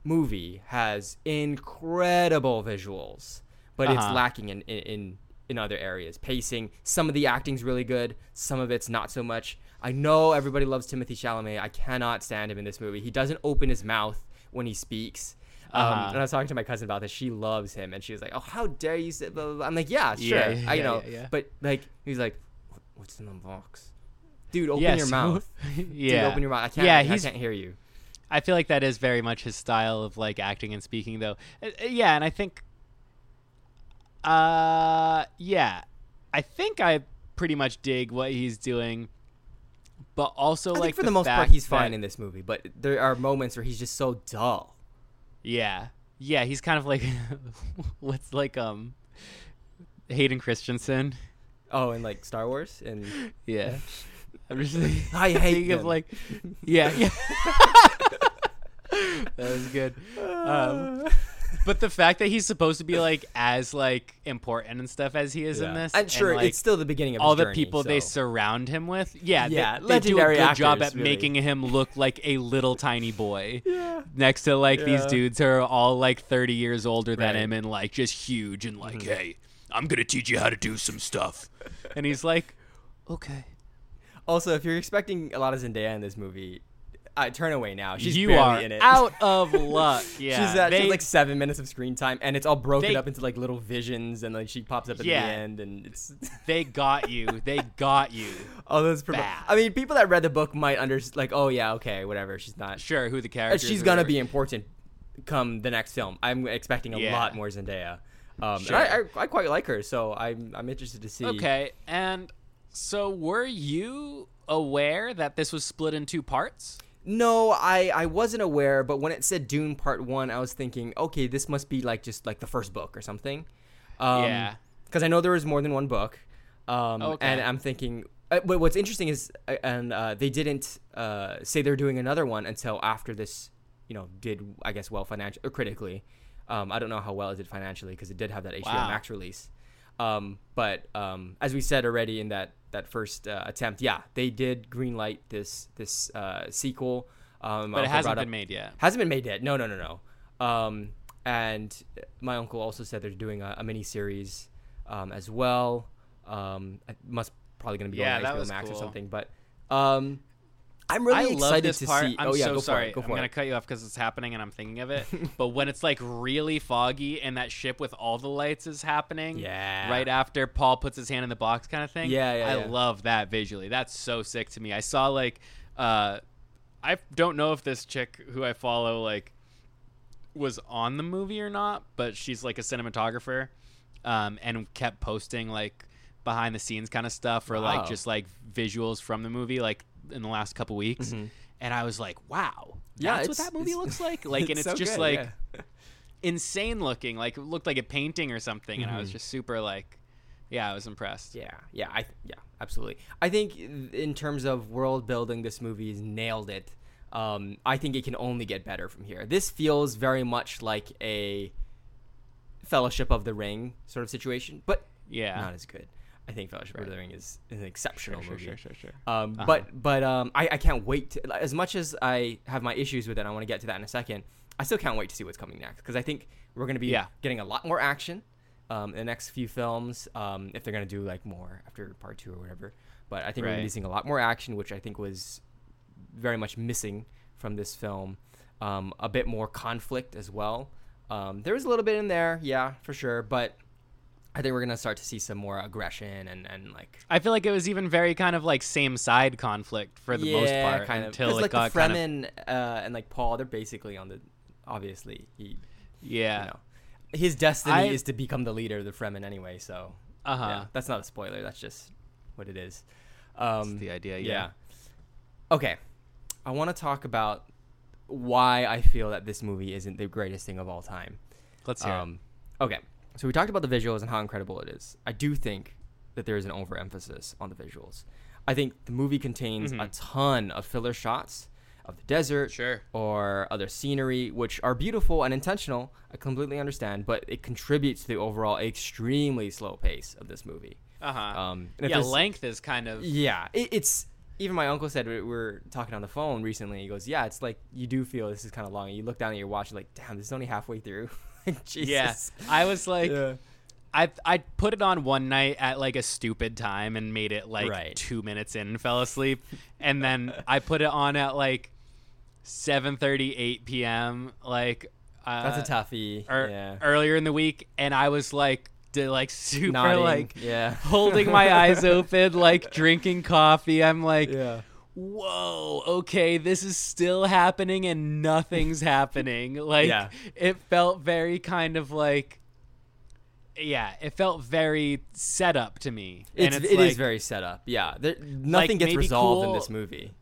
movie has incredible visuals, but it's Uh-huh. lacking in, in in in other areas. Pacing, some of the acting's really good, some of it's not so much. I know everybody loves Timothée Chalamet. I cannot stand him in this movie. He doesn't open his mouth when he speaks. Um, Uh-huh. and I was talking to my cousin about this. She loves him, and she was like, "Oh, how dare you?" Say blah, blah, blah." I'm like, "Yeah, sure, Yeah, yeah, I know." yeah. But like, he's like, "What's in the box?" Dude, open Yes. your mouth. yeah. <laughs> Dude, open your mouth. I can't. Yeah, I can't hear you. I feel like that is very much his style of like acting and speaking, though. Uh, uh, yeah, and I think, uh, yeah, I think I pretty much dig what he's doing, but also I like think for the, most part he's fine in this movie, but there are moments where he's just so dull. Yeah, yeah, he's kind of like <laughs> what's like um Hayden Christensen. Oh, and like Star Wars and <laughs> Yeah, I'm just thinking, <laughs> I hate of like, yeah, yeah. that was good. Um, but the fact that he's supposed to be like as like important and stuff as he is in Yeah. this, And sure, like, it's still the beginning of all his the journey, people they surround him with, yeah, Yeah, they, they do a legendary good job at really. making him look like a little tiny boy. <laughs> Yeah. Next to like these dudes who are all like 30 years older than Right. Mm-hmm. him and like just huge and like, hey, I'm gonna teach you how to do some stuff. and he's like, okay. Also, if you're expecting a lot of Zendaya in this movie, I turn away now. She's you barely are in it. out <laughs> of luck. Yeah, she's, she they- has like seven minutes of screen time, and it's all broken They- up into like little visions, and like she pops up at Yeah. the end, and it's. <laughs> they got you. They got you. oh, that's Bad. I mean, people that read the book might understand. Like, oh yeah, okay, whatever. She's not. Sure, who the Uh, character? she's gonna be important come the next film. I'm expecting a Yeah. lot more Zendaya. Um, Sure. I, I, I quite like her, so I'm I'm interested to see. Okay, and so were you aware that this was split in two parts? No, I I wasn't aware, but when it said Dune Part One, I was thinking, okay, this must be like just like the first book or something. Um, Yeah. Because I know there was more than one book. Um, Okay. And I'm thinking, uh, but what's interesting is, uh, and uh, they didn't uh, say they're doing another one until after this, you know, did I guess well financially or critically. Um, I don't know how well it did financially because it did have that HBO Wow. Max release. Um, but um, as we said already in that that first uh, attempt, yeah, they did greenlight this this uh, sequel. Um, But it hasn't been up- made yet. Hasn't been made yet. No, no, no, no. Um, and my uncle also said they're doing a, a mini series um, as well. Um, it must probably going to be Yeah, on HBO Max or something. But um, I'm really I excited love this to part. see. I'm oh yeah, so go sorry. for it. Go I'm gonna cut you off because it's happening and I'm thinking of it. <laughs> but when it's like really foggy and that ship with all the lights is happening, Yeah. right after Paul puts his hand in the box, kind of thing. Yeah, yeah, I yeah. love that visually. That's so sick to me. I saw like, uh, I don't know if this chick who I follow like was on the movie or not, but she's like a cinematographer, um, and kept posting like behind the scenes kind of stuff or Wow. like just like visuals from the movie like in the last couple weeks, and I was like, wow, Yeah, that's what that movie looks like. <laughs> Like, and it's so just good, like yeah. <laughs> insane looking. Like it looked like a painting or something, and I was just super like, yeah, I was impressed. Yeah, yeah, I yeah, absolutely. I think in terms of world building, this movie's nailed it. Um, I think it can only get better from here. This feels very much like a Fellowship of the Ring sort of situation, but Yeah. not as good. I think Fellowship of the Ring is an exceptional Sure, movie. sure, sure, sure. Um, Uh-huh. But but um, I, I can't wait. To, as much as I have my issues with it, I want to get to that in a second. I still can't wait to see what's coming next because I think we're going to be Yeah. getting a lot more action um, in the next few films. Um, if they're going to do like more after part two or whatever, but I think we're going to be seeing a lot more action, which I think was very much missing from this film. Um, a bit more conflict as well. Um, there was a little bit in there, yeah, for sure, but. I think we're gonna start to see some more aggression and, and like I feel like it was even very kind of like same side conflict for the most part kind of. until like got the kind of Fremen uh, and like Paul, they're basically on the. Obviously, he, yeah. you know, his destiny I- is to become the leader of the Fremen anyway. So, Uh-huh. yeah, that's not a spoiler. That's just what it is. Um, That's the idea, Yeah. yeah. Okay, I want to talk about why I feel that this movie isn't the greatest thing of all time. Let's hear it. Um, okay, so we talked about the visuals and how incredible it is. I do think that there is an overemphasis on the visuals. I think the movie contains a Mhm. ton of filler shots, of the desert Sure. or other scenery, which are beautiful and intentional. I completely understand, but it contributes to the overall extremely slow pace of this movie. Uh huh. Um, yeah, length is kind of yeah, it, it's even my uncle said we were talking on the phone recently. He goes, "Yeah, it's like you do feel this is kind of long. You look down at your watch, like, damn, this is only halfway through." <laughs> <laughs> like, Jesus. yeah. I was like, Yeah. I I put it on one night at like a stupid time and made it like Right. two minutes in and <laughs> fell asleep, and then I put it on at like 7:30, 8 p.m. Like uh, That's a toughie. er- yeah. earlier in the week, and I was like, d- like <laughs> super Nodding, like yeah. holding my eyes open, like drinking coffee. I'm like, Yeah. Whoa, okay, this is still happening and nothing's <laughs> happening. Like Yeah. it felt very kind of like yeah, it felt very set up to me. It's, and it it's is very set up. Yeah. There, nothing gets maybe resolved in this movie.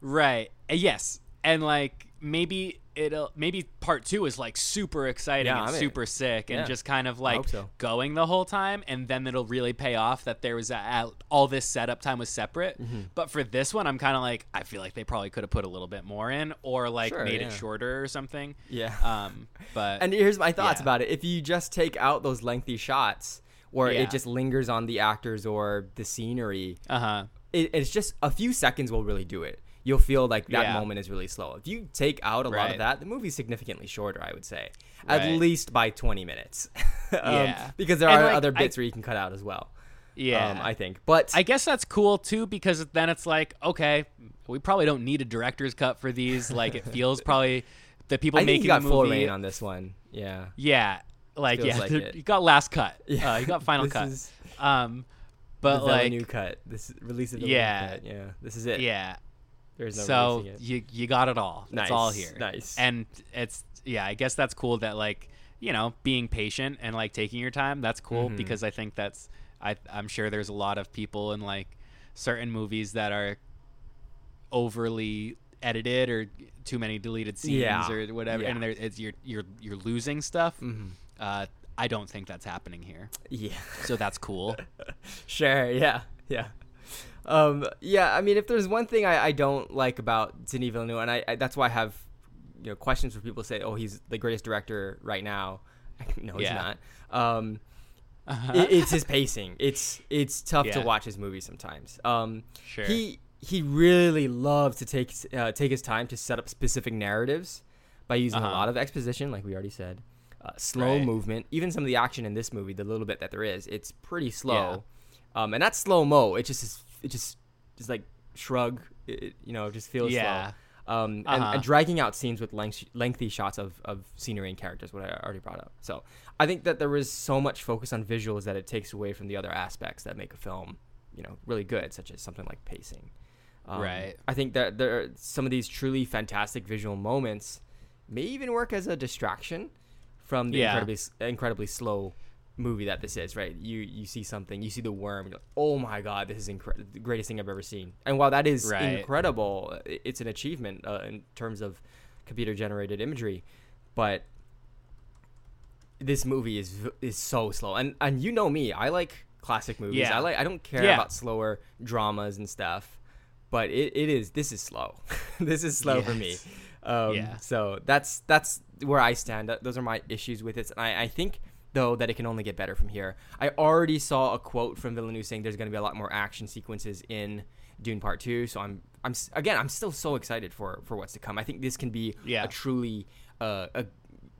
right. Yes. And like maybe it'll maybe part 2 is like super exciting Yeah, and in. super sick and Yeah. just kind of like so. going the whole time and then it'll really pay off that there was a, a- all this setup time was separate. Mm-hmm. But for this one I'm kind of like I feel like they probably could have put a little bit more in or like Sure, made yeah. it shorter or something. Yeah. Um but And here's my thoughts about it. If you just take out those lengthy shots where it just lingers on the actors or the scenery, uh-huh. it, it's just a few seconds will really do it. You'll feel like that Yeah. moment is really slow. If you take out a lot of that, the movie's significantly shorter, I would say. At least by 20 minutes. <laughs> Um, Yeah. Because there And, are like, other I- bits where you can cut out as well. Yeah. Um, I think. But I guess that's cool too because then it's like, okay, we probably don't need a director's cut for these. Like it feels <laughs> probably the people I think making you got the full movie. reign on this one. Yeah. Yeah, like Feels yeah, like <laughs> you got last cut. Yeah. Uh, you got final cut. is um, the but like Villeneuve cut. This release of the Yeah. cut. Yeah. This is it. yeah, There's no so you you got it all. It's all Nice, here. nice. And it's yeah, I guess that's cool that like you know being patient and like taking your time. That's cool Mm-hmm. because I think that's I I'm sure there's a lot of people in like certain movies that are overly edited or too many deleted scenes Yeah. or whatever, Yeah. and there, it's you're you're you're losing stuff. Mhm. Uh, I don't think that's happening here, Yeah. so that's cool. <laughs> Sure. Yeah. Yeah. Um, yeah. I mean, if there's one thing I, I don't like about Denis Villeneuve, and I, I that's why I have you know questions where people say, "Oh, he's the greatest director right now." <laughs> no, he's Yeah. not. Um, it, it's his pacing. It's it's tough to watch his movies sometimes. Um, Sure. He he really loves to take uh, take his time to set up specific narratives by using a Uh-huh. lot of exposition, like we already said. Uh, slow Right. movement. Even some of the action in this movie, the little bit that there is, it's pretty slow. Um, and that's slow mo. It just is. It just just like shrug. It, it, you know, just feels Yeah. slow. Um, and, Uh-huh. and dragging out scenes with length, lengthy shots of, of scenery and characters, what I already brought up. So I think that there was so much focus on visuals that it takes away from the other aspects that make a film, you know, really good, such as something like pacing. Um, Right. I think that there are some of these truly fantastic visual moments may even work as a distraction from the Yeah. incredibly incredibly slow movie that this is. Right? You you see something, you see the worm, you're like, oh my god, this is incre- the greatest thing I've ever seen. And while that is Right. incredible, it's an achievement uh, in terms of computer generated imagery, but this movie is is so slow. And and you know me, I like classic movies. Yeah. I like I don't care Yeah. about slower dramas and stuff. But it, it is this is slow. <laughs> this is slow for me. Um, Yeah. So that's that's where I stand. Those are my issues with it. And I, I think though that it can only get better from here. I already saw a quote from Villeneuve saying there's going to be a lot more action sequences in Dune Part Two. So I'm I'm again I'm still so excited for for what's to come. I think this can be Yeah. a truly uh, a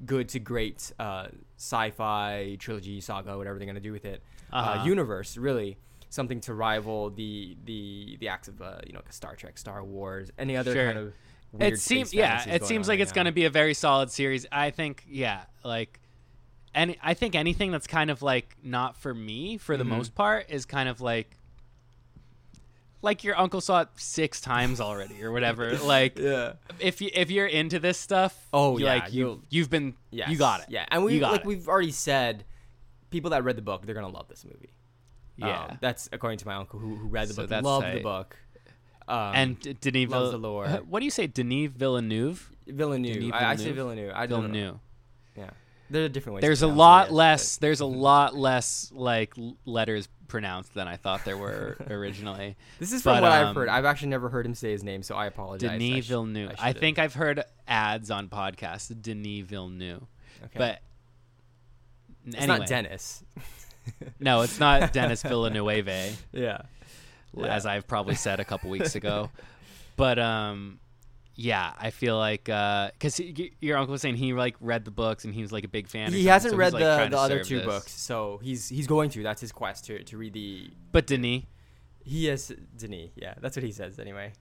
good to great uh, sci-fi trilogy saga, whatever they're going to do with it, uh Uh-huh. universe really. Something to rival the the the acts of uh, you know Star Trek, Star Wars, any other Sure. kind of. weird it seems yeah it seems like right it's going to be a very solid series i think yeah like and i think anything that's kind of like not for me for the Mhm. most part is kind of like like your uncle saw it six times already or whatever <laughs> like Yeah. if you if you're into this stuff Oh, yeah, like you you've been Yes. you got it Yeah, and we like it. we've already said, people that read the book they're gonna love this movie. yeah Um, that's according to my uncle who, who read the So book, that's loved the book. Um, and Denis loves Vill- the lore. <laughs> what do you say Denis Villeneuve Villeneuve, Denis I, I say Villeneuve? Villeneuve. I don't know. Villeneuve Yeah, there's a different way. to there's a pronounce it, lot less but- there's a <laughs> lot less like letters pronounced than I thought there were <laughs> originally. This is from But, what I've um, heard. I've actually never heard him say his name, so I apologize. I Denis sh- Villeneuve. I, should've. think I've heard ads on podcasts. Denis Villeneuve, Okay. but it's anyway, not Dennis. no, it's not <laughs> Dennis Villeneuve. yeah. as I've probably said a couple weeks ago. But um, yeah, I feel like uh, because your uncle was saying he like read the books and he was like a big fan. He hasn't so read like, the, the other two this. books, so he's he's going to. That's his quest to to read the. But Denis, He is Denis. Yeah, that's what he says anyway.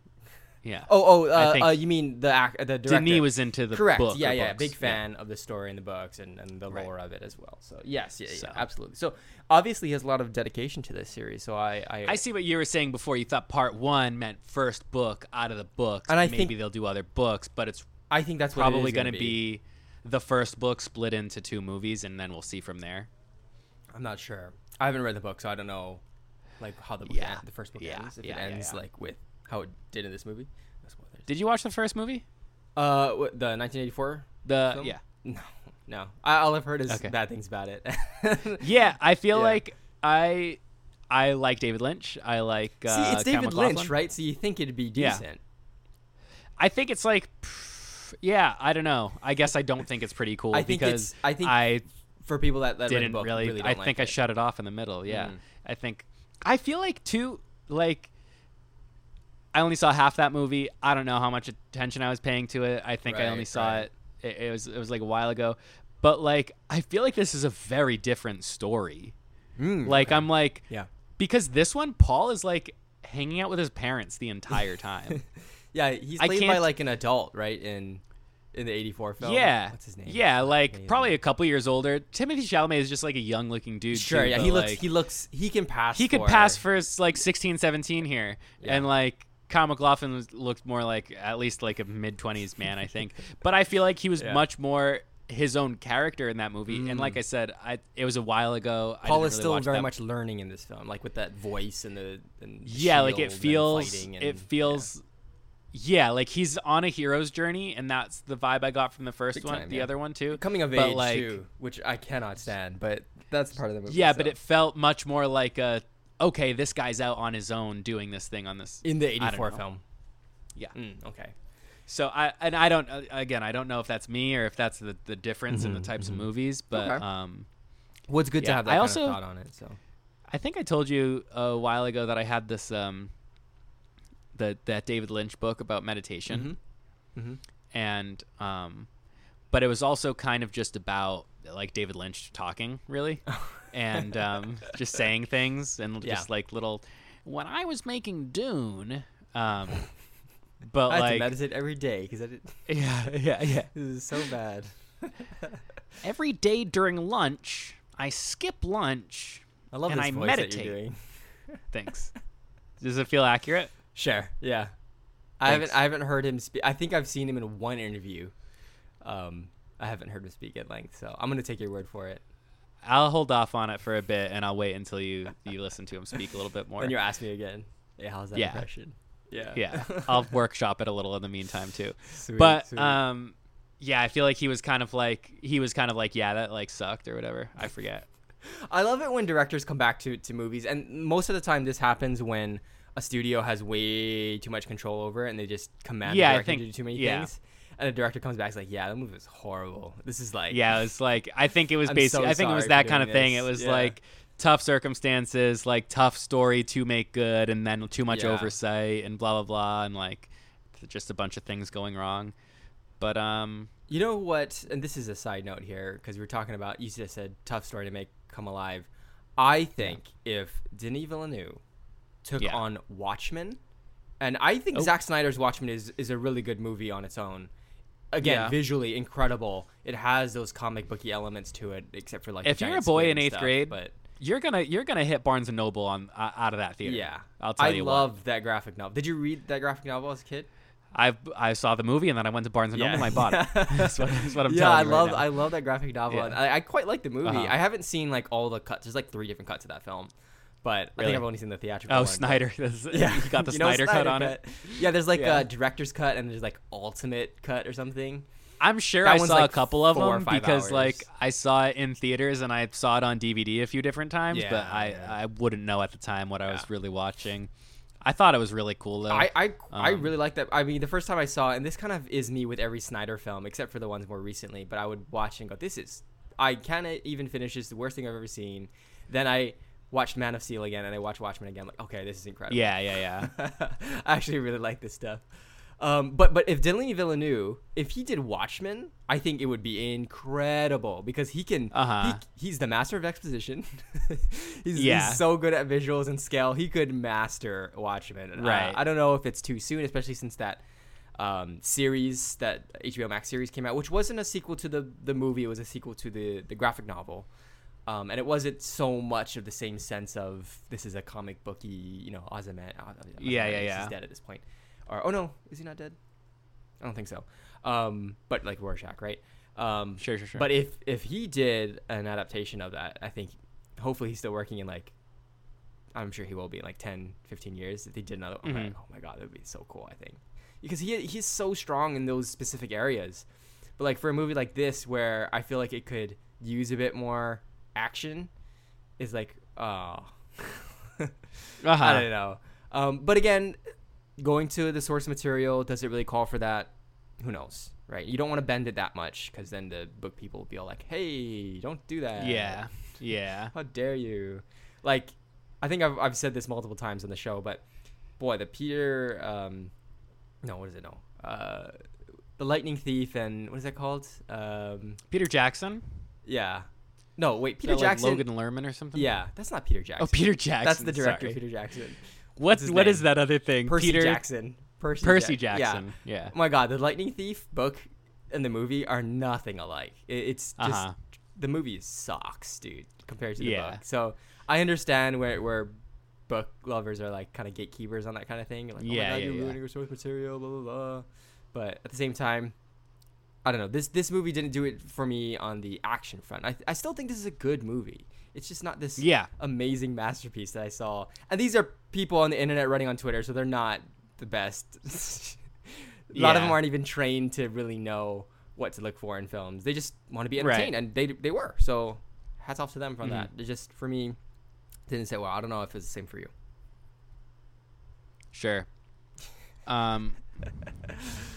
Yeah. Oh, oh, uh, uh, you mean the act, the director? Denis was into the correct. book. yeah, yeah, books. big fan of the story and the books and, and the Right. lore of it as well. So yes, yeah, yeah, absolutely. So obviously he has a lot of dedication to this series. So I, I, I see what you were saying before. You thought part one meant first book out of the books. And I maybe think- they'll do other books, but it's I think that's probably going to be the first book split into two movies, and then we'll see from there. I'm not sure. I haven't read the book, so I don't know, like how the book Yeah. end, the first book Yeah, ends. If yeah, it yeah, ends yeah. like with how it did in this movie. Did you watch the first movie? Uh, what, the 1984. The Film? yeah. <laughs> No, no. I, all I've heard is Okay. bad things about it. <laughs> Yeah, I feel Yeah. like I I like David Lynch. I like uh, See, it's David. Lynch, right? So you think it'd be Yeah. decent. I think it's like, pff, yeah, I don't know. I guess I don't think it's pretty cool I think because it's- I think I For people that, that didn't book, really. really I don't think like I it. shut it off in the middle. Yeah, Mm. I think I feel like too like. I only saw half that movie. I don't know how much attention I was paying to it. I think I only saw right. it, it. It was it was like a while ago, but like I feel like this is a very different story. Mm, Like okay. I'm like yeah, because this one Paul is like hanging out with his parents the entire time. <laughs> yeah. He's played by like an adult, right? In in the '84 film. Yeah. What's his name? Yeah, like Amazing. probably a couple years older. Timothée Chalamet is just like a young looking dude. Sure. too, yeah. He looks. like, he looks. He can pass. he could pass for like 16, 17 here. Yeah. And like Kyle MacLachlan was, looked more like at least like a mid 20s man, I think. <laughs> but I feel like he was Yeah. much more his own character in that movie. And like I said, I it was a while ago. Mm. Paul is really still very much learning in this film, like with that voice and the and yeah like it feels fighting it feels yeah. like he's on a hero's journey and that's the vibe i got from the first Big one time, the yeah. other one too coming of but, age like- too, which I cannot stand, but that's part of the movie. yeah but it felt much more like a okay this guy's out on his own doing this thing on this in the '84 film. yeah Mm, okay. so i and i don't uh, again i don't know if that's me or if that's the, the difference in the Mhm, types mhm. of movies but Okay. um Well, it's good to have that I kind also- of thought on it. So I think I told you a while ago that I had this um the that David Lynch book about meditation. Mhm. And um but it was also kind of just about like David Lynch talking, really. <laughs> and um <laughs> just saying things and Yeah. just like little when I was making Dune um <laughs> but I like meditate every day because I did. <laughs> yeah, yeah, yeah. This is so bad. Every day during lunch, I skip lunch. I love And this I voice that meditate. you're doing. Thanks. Does it feel accurate? Sure. Yeah. I haven't I haven't heard him speak. I think I've seen him in one interview. Um, I haven't heard him speak at length, so I'm gonna take your word for it. I'll hold off on it for a bit, and I'll wait until you you listen to him speak a little bit more. And you ask me again. Yeah, how's that Yeah. impression? Yeah. yeah, <laughs> I'll workshop it a little in the meantime too. Sweet, but sweet. um, yeah, I feel like he was kind of like he was kind of like yeah, that like sucked or whatever. I forget. I love it when directors come back to, to movies, and most of the time this happens when a studio has way too much control over it, and they just command Yeah, the director think- to do too many yeah. things. And the director comes back, and is like, "Yeah, that movie was horrible. This is like, Yeah, it was like I think it was <laughs> basically so I think it was that kind of doing thing. It was Yeah. like tough circumstances, like tough story to make good, and then too much Yeah. oversight and blah blah blah, and like just a bunch of things going wrong. But um, You know what? And this is a side note here because we were talking about. You just said tough story to make come alive. I think if Denis Villeneuve took Yeah. on Watchmen, and I think Oh. Zack Snyder's Watchmen is is a really good movie on its own. Again, Yeah. visually incredible. It has those comic booky elements to it, except for like If you're a boy in eighth stuff, grade, but you're gonna you're gonna hit Barnes and Noble on uh, out of that theater. yeah, I'll tell I you what. love that graphic novel. Did you read that graphic novel as a kid? I I saw the movie and then I went to Barnes and Noble and I bought it. <laughs> that's, what, that's what I'm <laughs> yeah, telling I you right love now. I love that graphic novel. Yeah. And I, I quite like the movie. Uh-huh. I haven't seen like all the cuts. There's like three different cuts of that film, but I think I've only seen the theatrical. Oh, one, Snyder. <laughs> That's- Yeah, you got <laughs> the You know Snyder, cut Snyder on it. Yeah, there's like Yeah. a director's cut and there's like ultimate cut or something. I'm sure That I one's saw a couple of them because hours. like I saw it in theaters and I saw it on DVD a few different times, yeah, but I yeah. I wouldn't know at the time what I was really watching. I thought it was really cool though. I I, I Um, really like that. I mean, the first time I saw it, and this kind of is me with every Snyder film, except for the ones more recently. But I would watch and go, "This is I can't even finish. This the worst thing I've ever seen." Then I watched Man of Steel again, and I watched Watchmen again. like, okay, this is incredible. yeah, yeah, yeah. <laughs> I actually really like this stuff. Um, but but if Denis Villeneuve, if he did Watchmen, I think it would be incredible because he can. Uh-huh. He, he's the master of exposition. <laughs> he's, Yeah. he's so good at visuals and scale. He could master Watchmen. Uh, Right. I don't know if it's too soon, especially since that um, series that HBO Max series came out, which wasn't a sequel to the the movie. It was a sequel to the the graphic novel. Um, and it wasn't so much of the same sense of this is a comic booky, you know, Ozyman. Yeah, yeah, yeah. He's dead at this point. Or oh no, is he not dead? I don't think so. Um, but like Rorschach, right? Um, Sure, sure, sure. But if if he did an adaptation of that, I think hopefully he's still working in like I'm sure he will be in like 10, 15 years. If he did another, I'm like, oh my god, that would be so cool. I think because he he's so strong in those specific areas. But like for a movie like this, where I feel like it could use a bit more action, is like, oh, <laughs> Uh-huh. I don't know. Um, but again, going to the source material, does it really call for that? Who knows, right? You don't want to bend it that much because then the book people will be all like, "Hey, don't do that." Yeah, yeah. <laughs> How dare you? Like, I think I've, I've said this multiple times on the show, but boy, the Peter, um, no, what is it? No, uh, the Lightning Thief and what is that called? Um, Peter Jackson. yeah, no, wait, Peter that, like, Jackson. Logan Lerman or something. Yeah, that's not Peter Jackson. Oh, Peter Jackson. That's the director, sorry. Peter Jackson. What his what name? is that other thing? Percy Peter Jackson. Percy, Percy Jack- Jackson. Yeah. Yeah. Oh my God, the Lightning Thief book and the movie are nothing alike. It's just Uh-huh. the movie sucks, dude, compared to the Yeah. book. So I understand where where book lovers are like kind of gatekeepers on that kind of thing. Like, oh my God, yeah, you're yeah. ruining your source material, blah blah blah. But at the same time, I don't know. This this movie didn't do it for me on the action front. I I still think this is a good movie. It's just not this Yeah. amazing masterpiece that I saw. And these are people on the internet running on Twitter, so they're not the best. <laughs> a lot of them aren't even trained to really know what to look for in films. They just want to be Right. entertained, and they they were. So hats off to them for Mhm. that. It just for me didn't say well. I don't know if it's the same for you. Sure. Um. <laughs>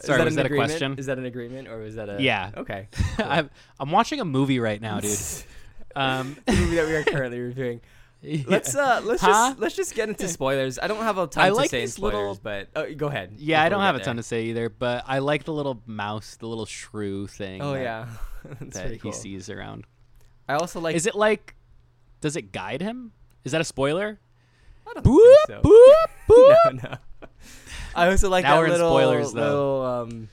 Is Sorry, was an that a agreement? question? Is that an agreement or was that a Yeah. Okay. <laughs> I'm I'm watching a movie right now, dude. <laughs> Um. the movie that we are currently reviewing. <laughs> Let's uh let's Huh? just let's just get into spoilers. I don't have a ton I to like say in these little- but oh, go ahead. Yeah, I don't have a ton there. to say either, but I like the little mouse, the little shrew thing. Oh that, yeah, that's that pretty he cool. sees around. I also like. Is it like? Does it guide him? Is that a spoiler? I don't Boop, think so. boop, boop. no, no. I also like Now that we're in little, spoilers, though. little um,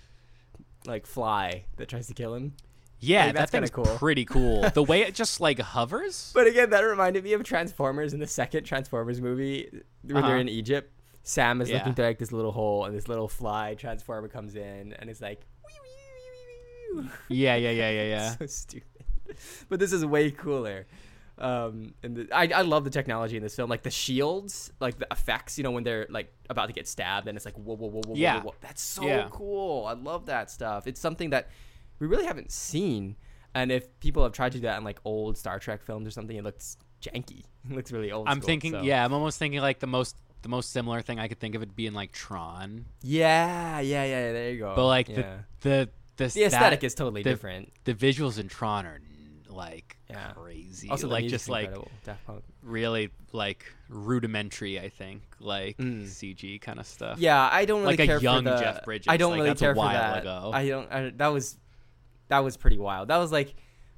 like fly that tries to kill him. Yeah, Like, that that's kinda thing's cool. pretty cool. the way it just like <laughs> hovers. But again, that reminded me of Transformers in the second Transformers movie when Uh-huh. they're in Egypt. Sam is Yeah. looking through like this little hole, and this little fly transformer comes in, and it's like, wee, wee, wee, wee, wee. Yeah, yeah, yeah, yeah, <laughs> yeah. so stupid. But this is way cooler. Um, and the, I, I love the technology in this film, like the shields, like the effects. You know, when they're like about to get stabbed, and it's like whoa, whoa, whoa, whoa, Yeah. whoa, whoa. That's so Yeah. cool. I love that stuff. It's something that we really haven't seen. And if people have tried to do that in like old Star Trek films or something, it looks janky. <laughs> It looks really old. I'm school, thinking, so- yeah, I'm almost thinking like the most the most similar thing I could think of it being like Tron, yeah, yeah, yeah. There you go. but like yeah. the the the, the aesthetic that- is totally the- different. the visuals in Tron are like Yeah. crazy. Also, like just like incredible. Daft Punk. really like rudimentary. I think like Mm. CG kind of stuff. Yeah, I don't really Like a care young for the, Jeff Bridges, I don't like, really care for that. ago. I don't. I, that was that was pretty wild. That was like,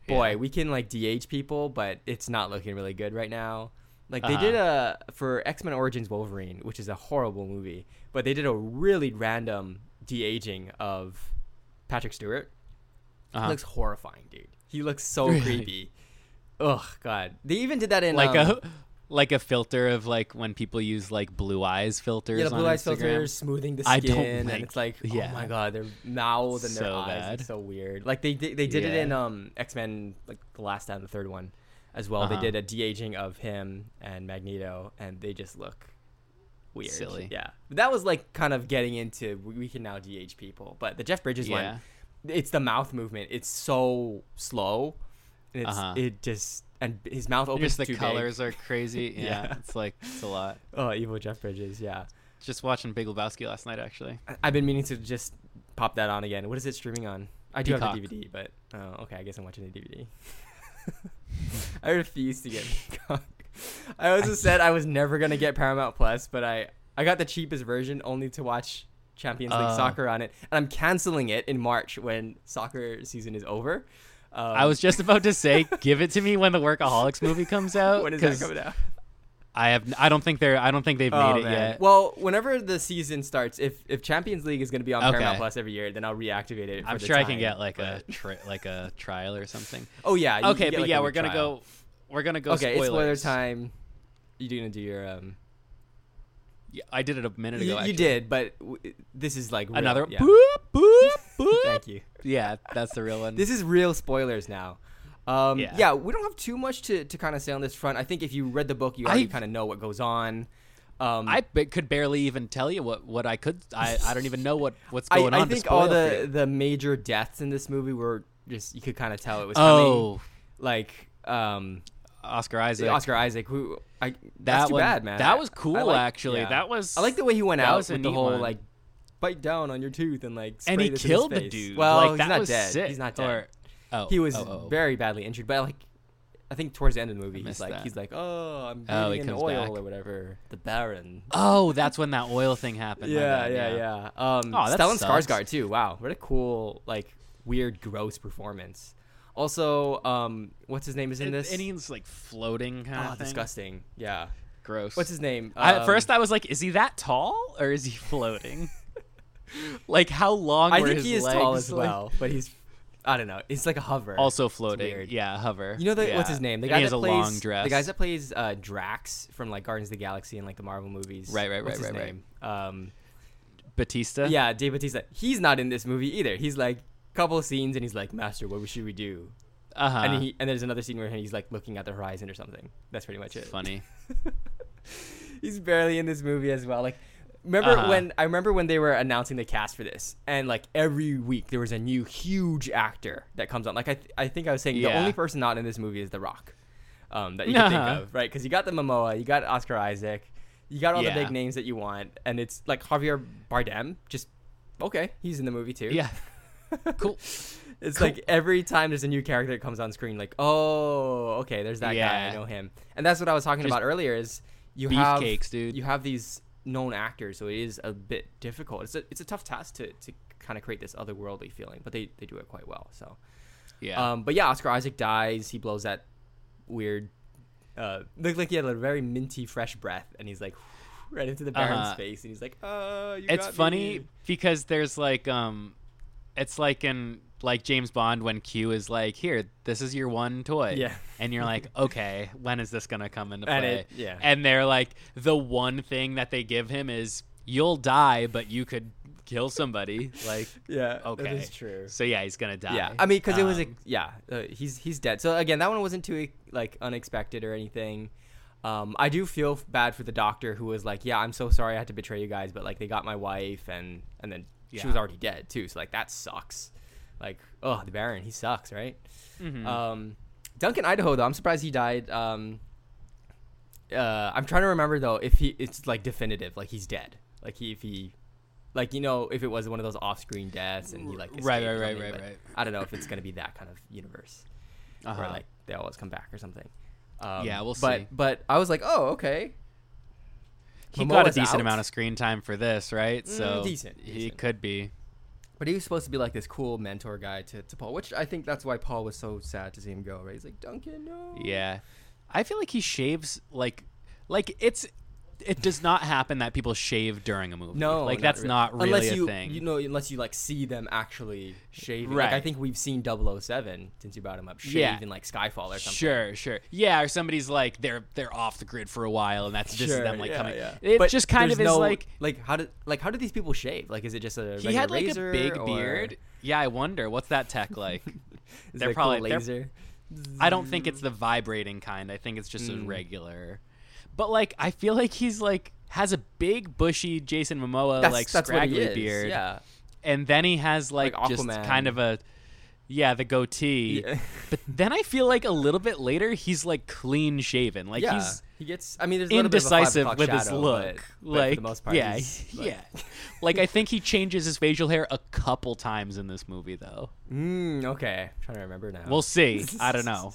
boy, Yeah. we can like de age people, but it's not looking really good right now. Like they Uh-huh. did a for X Men Origins Wolverine, which is a horrible movie, but they did a really random de aging of Patrick Stewart. Uh-huh. Looks horrifying, dude. He looks so Really? creepy. Ugh, God. They even did that in like um, a like a filter of like when people use like blue eyes filters. Yeah, the on blue eyes filters, smoothing the I skin, don't and it's like, yeah. oh my god, their mouths and their eyes, bad. it's so weird. Like they did, they did it in um X Men, like the last and the third one, as well. Uh-huh. They did a de aging of him and Magneto, and they just look weird. Silly. Yeah, but that was like kind of getting into we we can now de age people, but the Jeff Bridges Yeah. one it's the mouth movement. It's so slow, it's Uh-huh. it just and his mouth opens Just the too big. colors are crazy. <laughs> Yeah, Yeah. it's like it's a lot. Oh, evil Jeff Bridges. Yeah, Just watching Big Lebowski last night, actually. I- I've been meaning to just pop that on again. What is it streaming on? I do have Peacock. the DVD, but oh, okay. I guess I'm watching the DVD. <laughs> I refuse to get Peacock. I also <laughs> said I was never gonna get Paramount Plus, but I I got the cheapest version only to watch Champions League Uh. soccer on it, and I'm canceling it in March when soccer season is over. Um, I was just about to say, <laughs> give it to me when the Workaholics movie comes out. when is that coming out? I have. I don't think they're. I don't think they've made Oh, it man. yet. Well, whenever the season starts, if if Champions League is going to be on Okay. Paramount Plus every year, then I'll reactivate it. I'm sure I can get like but- a tri- like a trial or something. Oh yeah. okay, but like, yeah, we're gonna trial. go. We're gonna go. Okay, it's spoiler spoilers. time. You are gonna do your um? Yeah, I did it a minute ago. you actually. did, but w- this is like real, another. Yeah. Boop boop <laughs> boop. Thank you. Yeah, that's the real one. This is real spoilers now. Um, yeah. Yeah. we don't have too much to, to kind of say on this front. I think if you read the book, you already kind of know what goes on. Um, I b- could barely even tell you what, what I could. I, I don't even know what, what's I, going on. I think all the the major deaths in this movie were just you could kind of tell it was coming. oh Like um, Oscar Isaac. Oscar Isaac, who I that that's too one, bad, man. That was I cool, like- actually. yeah. That was. I like the way he went out with the whole one. like bite down on your tooth and like and he this in his killed the dude. Well, like, he's not dead. Sick. He's not dead. Or, oh, he was oh, oh. very badly injured, but like I think towards the end of the movie, he's like that. he's like, oh, I'm Oh, in oil back. or whatever. The Baron. Oh, that's when that oil thing happened. Yeah, bad, yeah, yeah. Um, that Stellan sucks. Skarsgård too. Wow, what a cool, like, weird, gross performance. Also, um, what's his name is in this? and he's like floating kind oh, of thing. disgusting. Yeah. Gross. What's his name? I, at Um, first, I was like, "Is he that tall, or is he <laughs> floating? <laughs> like, how long I think he is legs? tall as well, but he's, I don't know. It's like a hover. Also floating. Yeah, hover. You know the, yeah. what's his name? The guy he has that a plays long dress. the guys that plays uh, Drax from like Guardians of the Galaxy and like the Marvel movies. Right, right, What's right, right, name? Um, Batista. yeah, Dave Bautista. He's not in this movie either. He's like couple of scenes and he's like, "Master, what should we do?" Uh huh. and he and there's another scene where he's like looking at the horizon or something. That's pretty much it. Funny. <laughs> He's barely in this movie as well. Like, remember Uh-huh. when I remember when they were announcing the cast for this, and like every week there was a new huge actor that comes on. Like I, th- I think I was saying the only person not in this movie is The Rock, um, that you can think Uh-huh. of, right? Because you got the Momoa, you got Oscar Isaac, you got all the big names that you want, and it's like Javier Bardem. Just okay, he's in the movie too. Yeah. <laughs> <laughs> Cool. It's Cool. like every time there's a new character that comes on screen, like, oh, okay, there's that guy. I know him. And that's what I was talking Just about earlier. Is you have Beefcakes, dude. you have these known actors, so it is a bit difficult. It's a it's a tough task to, to kind of create this otherworldly feeling, but they, they do it quite well. So, Yeah. um, but yeah, Oscar Isaac dies. He blows that weird, uh, looked like he had a very minty, fresh breath, and he's like <sighs> right into the Baron's Uh-huh. face, and he's like, oh, you it's funny me." because there's like um it's like in like James Bond when Q is like, "Here, this is your one toy." Yeah. And you're like, <laughs> "Okay, when is this going to come into play?" And it- yeah. And they're like, the one thing that they give him is you'll die, but you could kill somebody. Like, <laughs> Yeah, okay. that is true. So yeah, he's going to die. Yeah, I mean, because it was a, Um, yeah, uh, he's he's dead. So again, that one wasn't too like unexpected or anything. Um, I do feel bad for the doctor who was like, "Yeah, I'm so sorry I had to betray you guys, but like they got my wife and and then she was already dead too. So like that sucks. Like, oh, the Baron, he sucks, right? mhm. Um, Duncan Idaho though, I'm surprised he died. Um, uh, I'm trying to remember though if he it's like definitive, like he's dead. Like he if he. Like you know, if it was one of those off-screen deaths and he like Right, right, right, right, right. I don't know if it's gonna be that kind of universe uh-huh. where like they always come back or something. Um, Yeah, we'll but, see. But I was like, oh, okay. He got a decent out. amount of screen time for this, right? Mm, So decent, he decent. could be. But he was supposed to be like this cool mentor guy to, to Paul, which I think that's why Paul was so sad to see him go. Right? He's like, Duncan, no. Yeah. I feel like he shaves like like it's it does not happen that people shave during a movie. No, like that's really. not really unless a you, thing. You know, unless you like see them actually shaving. Like I think we've seen 007 since you brought him up, shave Yeah. in like Skyfall or something. Sure, sure. Yeah, or somebody's like they're they're off the grid for a while and that's just Sure, them like yeah, coming. yeah. It But just kind of is no- like like how did like how do these people shave? Like is it just a he had like a big or beard. Yeah, I wonder what's that tech like. <laughs> Is They're it cool probably- they're- laser. I don't think it's the vibrating kind. I think it's just Mm. a regular. But like I feel like he's like has a big bushy Jason Momoa That's, like that's scraggly is. beard. Yeah. and then he has like, Like just kind of a yeah the goatee. Yeah. <laughs> But then I feel like a little bit later he's like clean shaven. Like yeah, he's he gets. I mean, there's a little bit of a five indecisive with his look. but- like for the most part, yeah, <laughs> like- yeah. <laughs> like I think he changes his facial hair a couple times in this movie though. Mm, okay, I'm trying to remember now. We'll see. I don't know.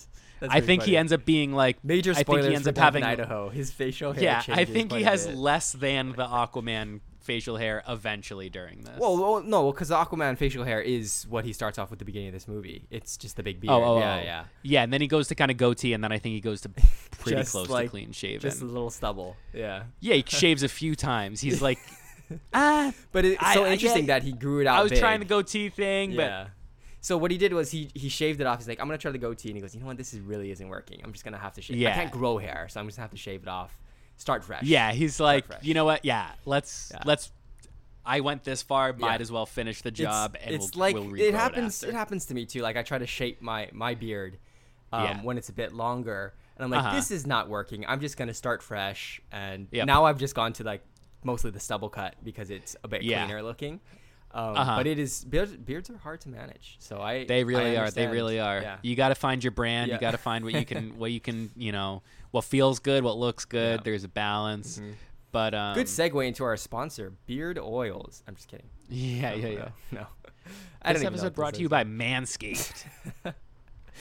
I think he ends up being like Major I think he ends up having Idaho. His facial hair. yeah. I think he has less than the Aquaman facial hair eventually during this. Well, well no, because the Aquaman facial hair is what he starts off with the beginning of this movie. It's just the big beard. Oh, oh, yeah, oh. yeah. Yeah, and then he goes to kind of goatee, and then I think he goes to <laughs> pretty close like- to clean shaven. Just a little stubble. Yeah. Yeah, he shaves a few times. He's like, <laughs> ah, But it's so I interesting get- that he grew it out. I was big. trying the goatee thing, Yeah. So what he did was he he shaved it off. He's like, I'm gonna try the goatee, and he goes, you know what, this is really isn't working. I'm just gonna have to shave. I can't grow hair, so I'm just gonna have to shave it off. Start fresh. yeah, he's like, you know what? Yeah, let's Yeah. let's. I went this far. Might Yeah. as well finish the It's, job, and it's we'll, like we'll it happens. It, It, happens to me too. Like I try to shape my my beard um, Yeah. when it's a bit longer, and I'm like, Uh-huh. this is not working. I'm just gonna start fresh, and Yep. now I've just gone to like mostly the stubble cut because it's a bit Yeah. cleaner looking. Um, Uh-huh. But it is beards, beards are hard to manage. So I They I really are. They really are. Yeah. You got to find your brand. Yeah. You got to find what you can, <laughs> what you can, you know, what feels good, what looks good. Yeah. There's a balance. But um, Good segue into our sponsor, Beard Oils. I'm just kidding. Yeah, yeah, No, yeah. No. <laughs> no. I This don't even know episode brought to you by Manscaped. <laughs>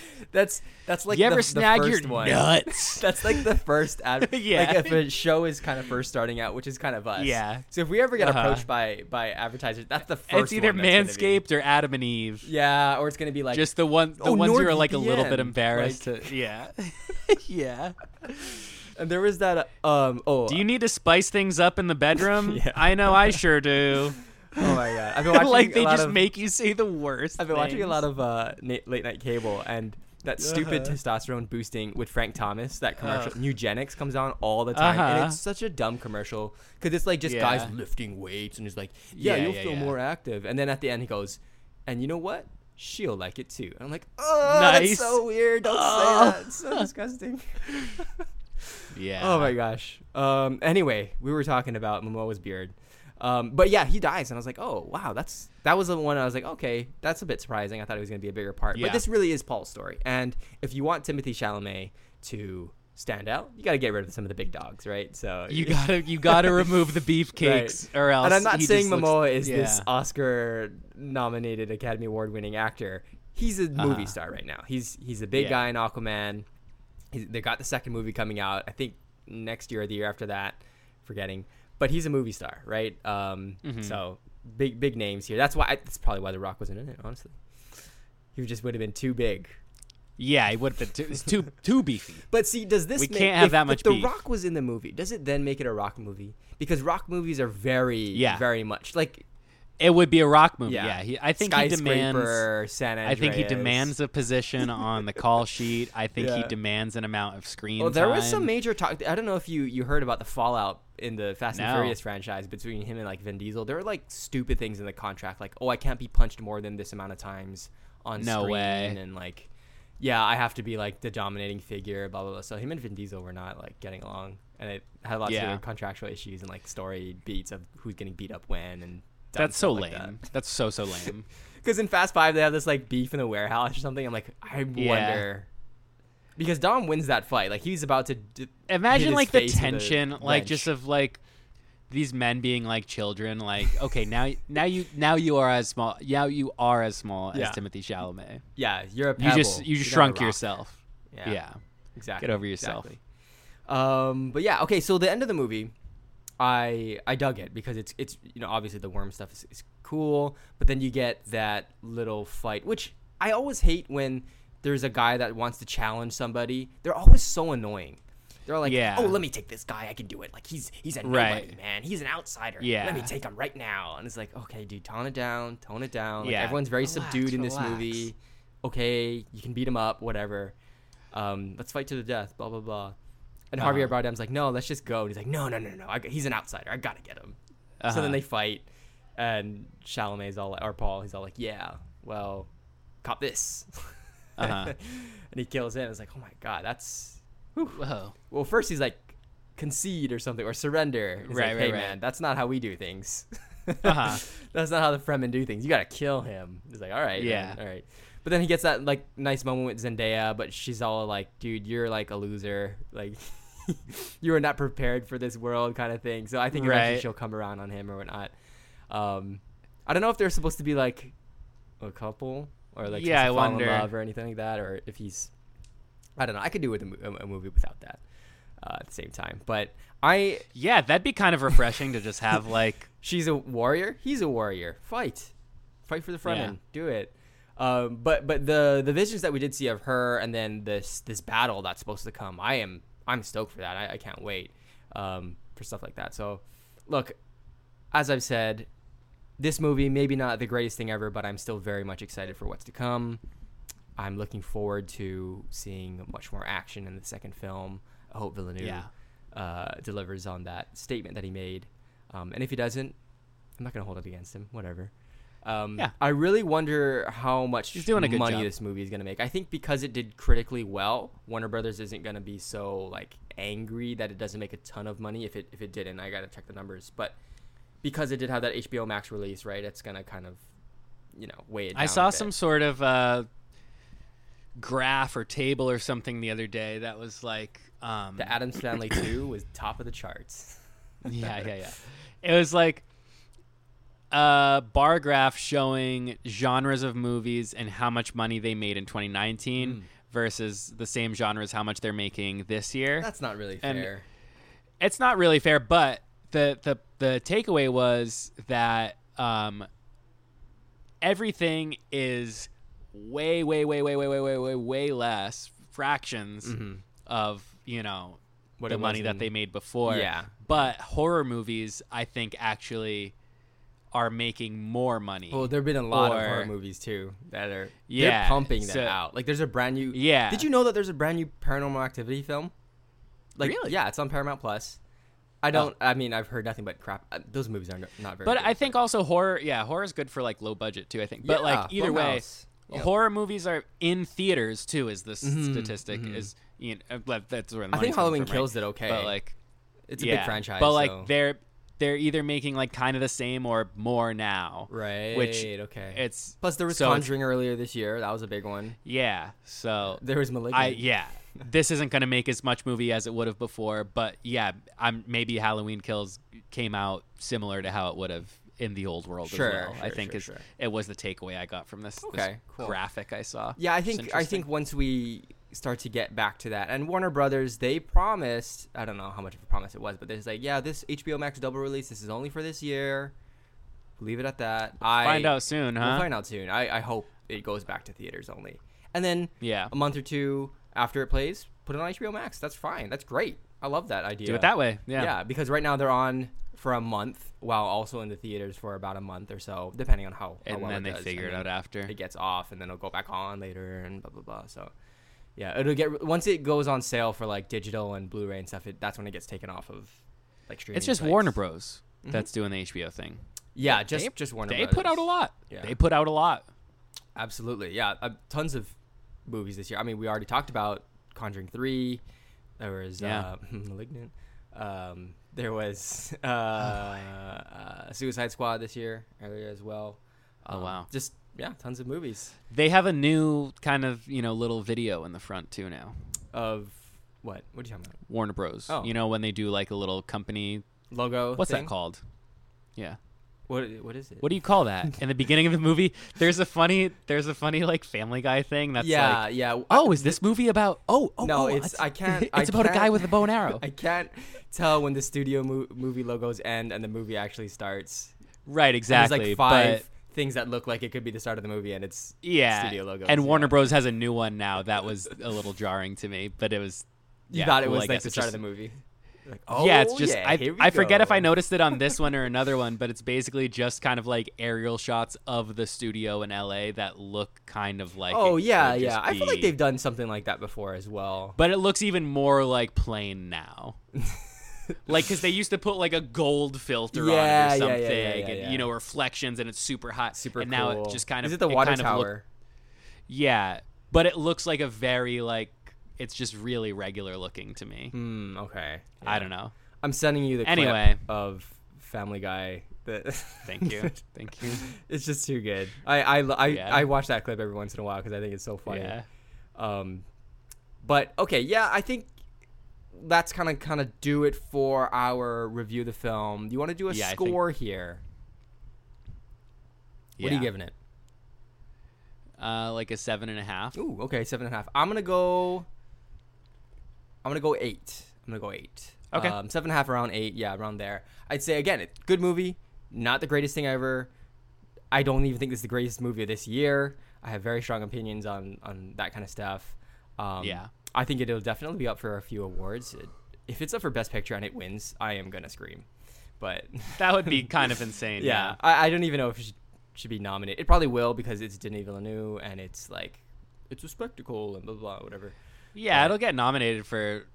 <laughs> That's that's like you ever the, the snag your one. nuts? <laughs> That's like the first ad. <laughs> Yeah. Like if a show is kind of first starting out, which is kind of us. Yeah. So if we ever get Uh-huh. approached by by advertisers, that's the first. it's either one that's gonna be- Manscaped or Adam and Eve. Yeah, or it's gonna be like Just the one, the Oh, ones who are like a little bit embarrassed like- to. Yeah, yeah. And there was that. uh, Um. Oh. Do you need to spice things up in the bedroom? Yeah. I know I sure do. <laughs> Oh my god. I've been <laughs> watching like a they lot just of, make you say the worst. I've been watching a lot of uh na- late night cable and. That stupid Uh-huh. testosterone boosting with Frank Thomas, that commercial, Ugh. Nugenix comes on all the time, and Uh-huh. it's such a dumb commercial because it's like just Yeah. guys lifting weights, and he's like, "Yeah, Yeah, you'll yeah, feel yeah. more active," and then at the end he goes, "And you know what? She'll like it too." And I'm like, "Oh, Nice. that's so weird! Don't Oh. say that. It's so disgusting." <laughs> Yeah. Oh my gosh. Um. Anyway, we were talking about Momoa's beard. Um. But yeah, he dies, and I was like, oh wow, that's that was the one I was like, okay, that's a bit surprising. I thought it was gonna be a bigger part, Yeah. but this really is Paul's story. And if you want Timothée Chalamet to stand out, you got to get rid of some of the big dogs, right? So You gotta you gotta remove the <laughs> beefcakes or else. and I'm not saying just looks- Momoa is this. Oscar nominated Academy Award winning actor. He's a movie Uh-huh. star right now. He's he's a big Yeah. guy in Aquaman. He's, they got the second movie coming out. I think next year or the year after that. Forgetting, but he's a movie star, right? Um, Mhm. so big big names here. That's why I, that's probably why The Rock wasn't in it. Honestly, he just would have been too big. Yeah, he would have been too, it's too <laughs> too beefy. But see, does this We make, can't have if, that if much The beef. Rock was in the movie. Does it then make it a Rock movie? Because Rock movies are very, Yeah. very much like It would be a rock movie. Yeah. Yeah, he, I think he demands. I think he demands a position on the call sheet. I think he demands an amount of screen Well, there was some major talk. I don't know if you you heard about the fallout in the Fast and No. Furious franchise between him and like Vin Diesel. There were like stupid things in the contract, like oh, I can't be punched more than this amount of times on No screen, way. and like yeah, I have to be like the dominating figure, blah blah blah. So him and Vin Diesel were not like getting along, and it had lots Yeah. of contractual issues and like story beats of who's getting beat up when and. That's so lame. Because That's so so lame. <laughs> Because in Fast Five they have this like beef in the warehouse or something. I'm like, I Yeah. wonder. Because Dom wins that fight, like he's about to. D- Imagine like the face with a tension, like just of like these men being like children. Like, okay, now now you now you are as small. Now you are as small Yeah. as Timothée Chalamet. Yeah, you're a You just you a shrunk yourself. Yeah, Yeah. exactly. Get over yourself. exactly. Um, but yeah, okay. So the end of the movie, I I dug it because it's it's you know obviously the worm stuff is, is cool, but then you get that little fight, which I always hate when there's a guy that wants to challenge somebody. They're always so annoying. They're like, Yeah. oh, let me take this guy. I can do it. Like he's he's a Right. man. He's an outsider. Yeah. let me take him right now. And it's like, okay, dude, tone it down, tone it down. Like, Yeah. everyone's very Relax, subdued in this relax. movie. Okay, you can beat him up, whatever. Um, let's fight to the death. Blah blah blah. And Uh-huh. Javier Bardem's like, no, let's just go. And he's like, no, no, no, no. I, he's an outsider. I gotta get him. So Uh-huh. then they fight, and Chalamet's all like, or Paul, he's all like, yeah, well, cop this. Uh-huh. <laughs> and he kills him. It's like, oh my god, that's. Whoa. Well, first he's like, concede or something or surrender. He's Right, like, right, hey right. man, that's not how we do things. <laughs> Uh-huh. <laughs> That's not how the Fremen do things. You gotta kill him. He's like, all right, Yeah. man, all right. But then he gets that like nice moment with Zendaya, but she's all like, dude, you're like a loser. Like <laughs> you were not prepared for this world kind of thing. So I think eventually Right. she'll come around on him or whatnot. Um, I don't know if they're supposed to be like a couple or like Yeah, I wonder. love or anything like that, or if he's I don't know. I could do with a, a movie without that uh, at the same time. But I Yeah, that'd be kind of refreshing to just have like <laughs> She's a warrior. He's a warrior. Fight, fight for the front Yeah. Do it. Um, but but the the visions that we did see of her, and then this this battle that's supposed to come, I am I'm stoked for that. I, I can't wait um, for stuff like that. So, look, as I've said, this movie maybe not the greatest thing ever, but I'm still very much excited for what's to come. I'm looking forward to seeing much more action in the second film. I hope Villeneuve Yeah. uh, delivers on that statement that he made. Um, and if he doesn't, I'm not gonna hold it against him. Whatever. Um, Yeah. I really wonder how much He's doing a good money job. this movie is gonna make. I think because it did critically well, Warner Brothers isn't gonna be so like angry that it doesn't make a ton of money. If it if it didn't, I gotta check the numbers. But because it did have that HBO Max release, right? It's gonna kind of you know weigh it. I saw some sort of uh, graph or table or something the other day that was like um, The Addams Family Two was top of the charts. <laughs> yeah, yeah, yeah. <laughs> It was like a bar graph showing genres of movies and how much money they made in 2019 Mm. versus the same genres how much they're making this year. That's not really And- fair. it's not really fair, but the the the takeaway was that um, everything is way way way way way way way way way less fractions Mhm. of you know What the money that they made before. Yeah. But horror movies, I think, actually are making more money. Well, there've been a lot of horror movies too that are Yeah, they're pumping that so- out. Like there's a brand new Yeah. Did you know that there's a brand new Paranormal Activity film? Like Really? yeah, it's on Paramount Plus. I don't. I mean, I've heard nothing but crap. Uh, Those movies are not very. but good, I think also horror, yeah, horror is good for like low budget too. I think, but Yeah, like either way, horror movies are in theaters too. Is this Mhm, statistic? mhm. Is you know, uh, that's where the I think Halloween from, Kills right? did okay. But like, it's a yeah, big franchise. But like so- they're they're either making like kind of the same or more now. right. which okay. It's Plus there was so Conjuring earlier this year. That was a big one. yeah. So <laughs> There was Malignant. I yeah, this isn't going to make as much movie as it would have before, but yeah, I'm maybe Halloween Kills came out similar to how it would have in the old world Sure, as well. I think sure, is sure. it was the takeaway I got from this, this cool. graphic I saw. Yeah, I think I think once we start to get back to that, and Warner Brothers, they promised. I don't know how much of a promise it was, but they're like, yeah, this HBO Max double release. This is only for this year. Leave it at that. I find out soon, huh? We'll find out soon. I, I hope it goes back to theaters only, and then Yeah, a month or two after it plays, put it on HBO Max. That's fine. That's great. I love that idea. do it that way. Yeah. Yeah, because right now they're on for a month, while also in the theaters for about a month or so, depending on how. how and well then they does. figure it out after. it gets off and then it'll go back on later and blah blah blah. So yeah, it'll get once it goes on sale for like digital and Blu-ray and stuff. It, that's when it gets taken off of like streaming. It's just sites. Warner Bros. Mhm. That's doing the HBO thing. Yeah, just They- just Warner. they Brothers. put out a lot. Yeah. They put out a lot. Absolutely, yeah, uh, tons of movies this year. I mean, we already talked about Conjuring Three. There was Yeah. uh, <laughs> Malignant. Um, there was <laughs> uh, Oh, uh, Suicide Squad this year earlier as well. Oh, Um, wow. Just yeah, tons of movies They have a new kind of you know little video in the front too now. of what? What are you talking about? Warner Bros. Oh. You know when they do like a little company. Logo. What's thing? that called? Yeah. What what is it? What do you call that? In the beginning of the movie, there's a funny, there's a funny like Family Guy thing that's yeah, like, yeah. oh, is this movie about? Oh, oh, No, oh, it's- I can't- <laughs> It's I about a guy with a bow and arrow. <laughs> I can't tell when the studio mo- movie logos end and the movie actually starts. right, exactly. There's like five things that look like it could be the start of the movie, and it's yeah, studio logo. and Warner yeah. Bros has a new one now. That was a little jarring to me, but it was. you thought it was I like the start just- of the movie. Like, yeah, it's oh, just yeah, I, I forget if I noticed it on this one or <laughs> another one, but it's basically just kind of like aerial shots of the studio in LA that look kind of like. Oh yeah, yeah. just I feel like they've done something like that before as well. But it looks even more like plain now. <laughs> like because they used to put like a gold filter Yeah, on it or something, yeah, yeah, and you know reflections, and it's super hot. Super and cool. now it just kind of is it the water kind of look- tower? yeah, but it looks like a very like it's just really regular looking to me. Hmm. Okay. I don't know. I'm sending you the clip Anyway. of Family Guy. The Thank you. <laughs> Thank you. it's just too good. I I I. I watch that clip every once in a while because I think it's so funny. Yeah. Um, but okay, yeah, I think that's kind of kind of do it for our review of the film. You want to do a Yeah, I think- score here? What are you giving it? Uh, like a seven and a half. Ooh, okay, seven and a half. I'm gonna go. I'm gonna go eight. I'm gonna go eight. Okay. Um, seven and a half, around eight. Yeah, around there. I'd say again, it, good movie. Not the greatest thing ever. I don't even think this is the greatest movie of this year. I have very strong opinions on on that kind of stuff. Um, Yeah. I think it'll definitely be up for a few awards. It, if it's up for Best Picture and it wins, I am gonna scream. But <laughs> That would be <laughs> kind of insane. yeah, I, I don't even know if it should, should be nominated. It probably will because it's Denis Villeneuve and it's like it's a spectacle and blah blah, blah whatever. Yeah, it'll get nominated for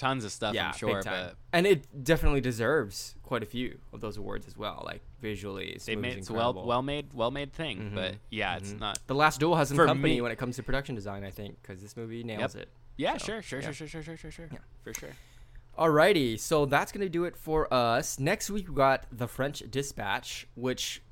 tons of stuff, yeah, I'm sure, big time. but and it definitely deserves quite a few of those awards as well. Like visually, it's they made it's it's a well well made well made thing. But yeah, it's Mhm. not. The Last Duel has some company me- when it comes to production design, I think, because this movie nails it. Yeah, So, sure, sure, yeah. sure, sure, sure, sure, sure, Yeah. for sure. Alrighty, so that's gonna do it for us. Next week we got The French Dispatch, which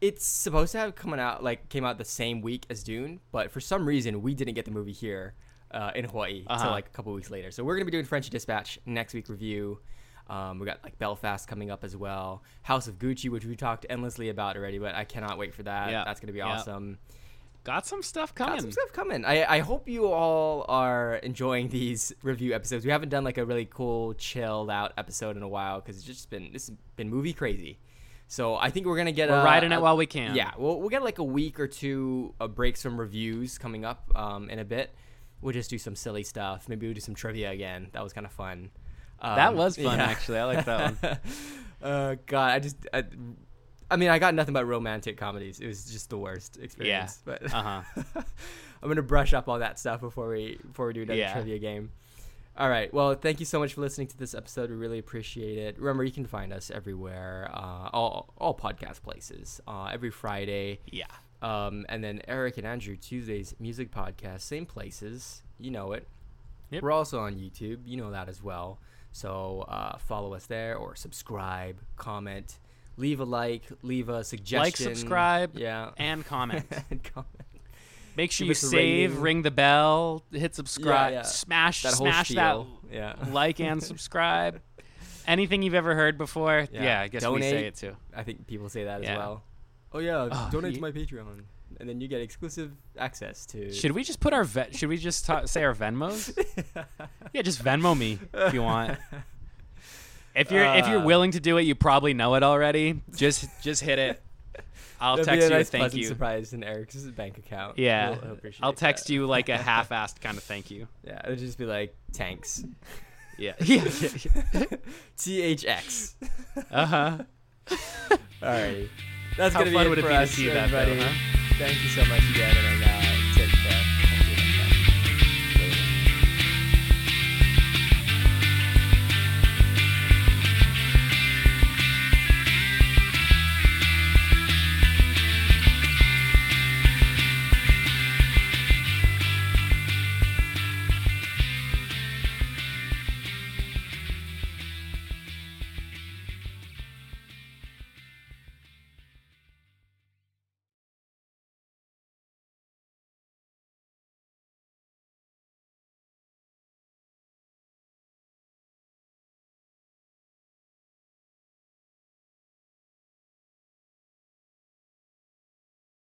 it's supposed to have coming out like came out the same week as Dune, but for some reason we didn't get the movie here uh, in Hawaii until Uh-huh. like a couple weeks later. So we're gonna be doing French Dispatch next week review. Um, we got like Belfast coming up as well, House of Gucci, which we talked endlessly about already, but I cannot wait for that. Yeah, That's gonna be yeah. awesome. Got some stuff coming. Got some stuff coming. I, I hope you all are enjoying these review episodes. We haven't done like a really cool, chilled out episode in a while because it's just been this has been movie crazy. So I think we're gonna get We're a, riding a- it while we can. Yeah, we'll we'll get like a week or two of breaks from reviews coming up um, in a bit. We'll just do some silly stuff. Maybe we'll do some trivia again. That was kind of fun. Um, That was fun, actually. I like that one. <laughs> uh, God, I just. I, I mean, I got nothing but romantic comedies. It was just the worst experience. But Uh huh. <laughs> I'm gonna brush up all that stuff before we before we do another Yeah. trivia game. All right. Well, thank you so much for listening to this episode. We really appreciate it. Remember, you can find us everywhere, uh, all all podcast places, uh, every Friday. Yeah. Um, and then Eric and Andrew Tuesdays music podcast, same places. You know it. Yep. We're also on YouTube. You know that as well. So uh, follow us there or subscribe, comment, leave a like, leave a suggestion. Like, subscribe, Yeah. And comment. <laughs> and comment. Make sure Give you save, rating. ring the bell, hit subscribe, yeah. smash, That smash that. Yeah. like and <laughs> subscribe. Anything you've ever heard before? Yeah. Yeah, I guess we say Donate. it too. I think people say that as well. Oh yeah, Oh, donate ye- to my Patreon, and then you get exclusive access to. Should we just put our vet? Should we just ta- say our Venmos? <laughs> yeah, just Venmo me if you want. <laughs> If you're if you're Uh, willing to do it, you probably know it already. Just just hit it. I'll That'd text a you nice a thank you. surprise in Eric's bank account. Yeah, he'll I'll text that. you like a <laughs> half-assed kind of thank you. Yeah, it'll just be like tanks. Yeah. yeah. THX. Uh huh. Alrighty. That's How gonna be fun it would it be to us, see that, though, huh? Thank you so much again, and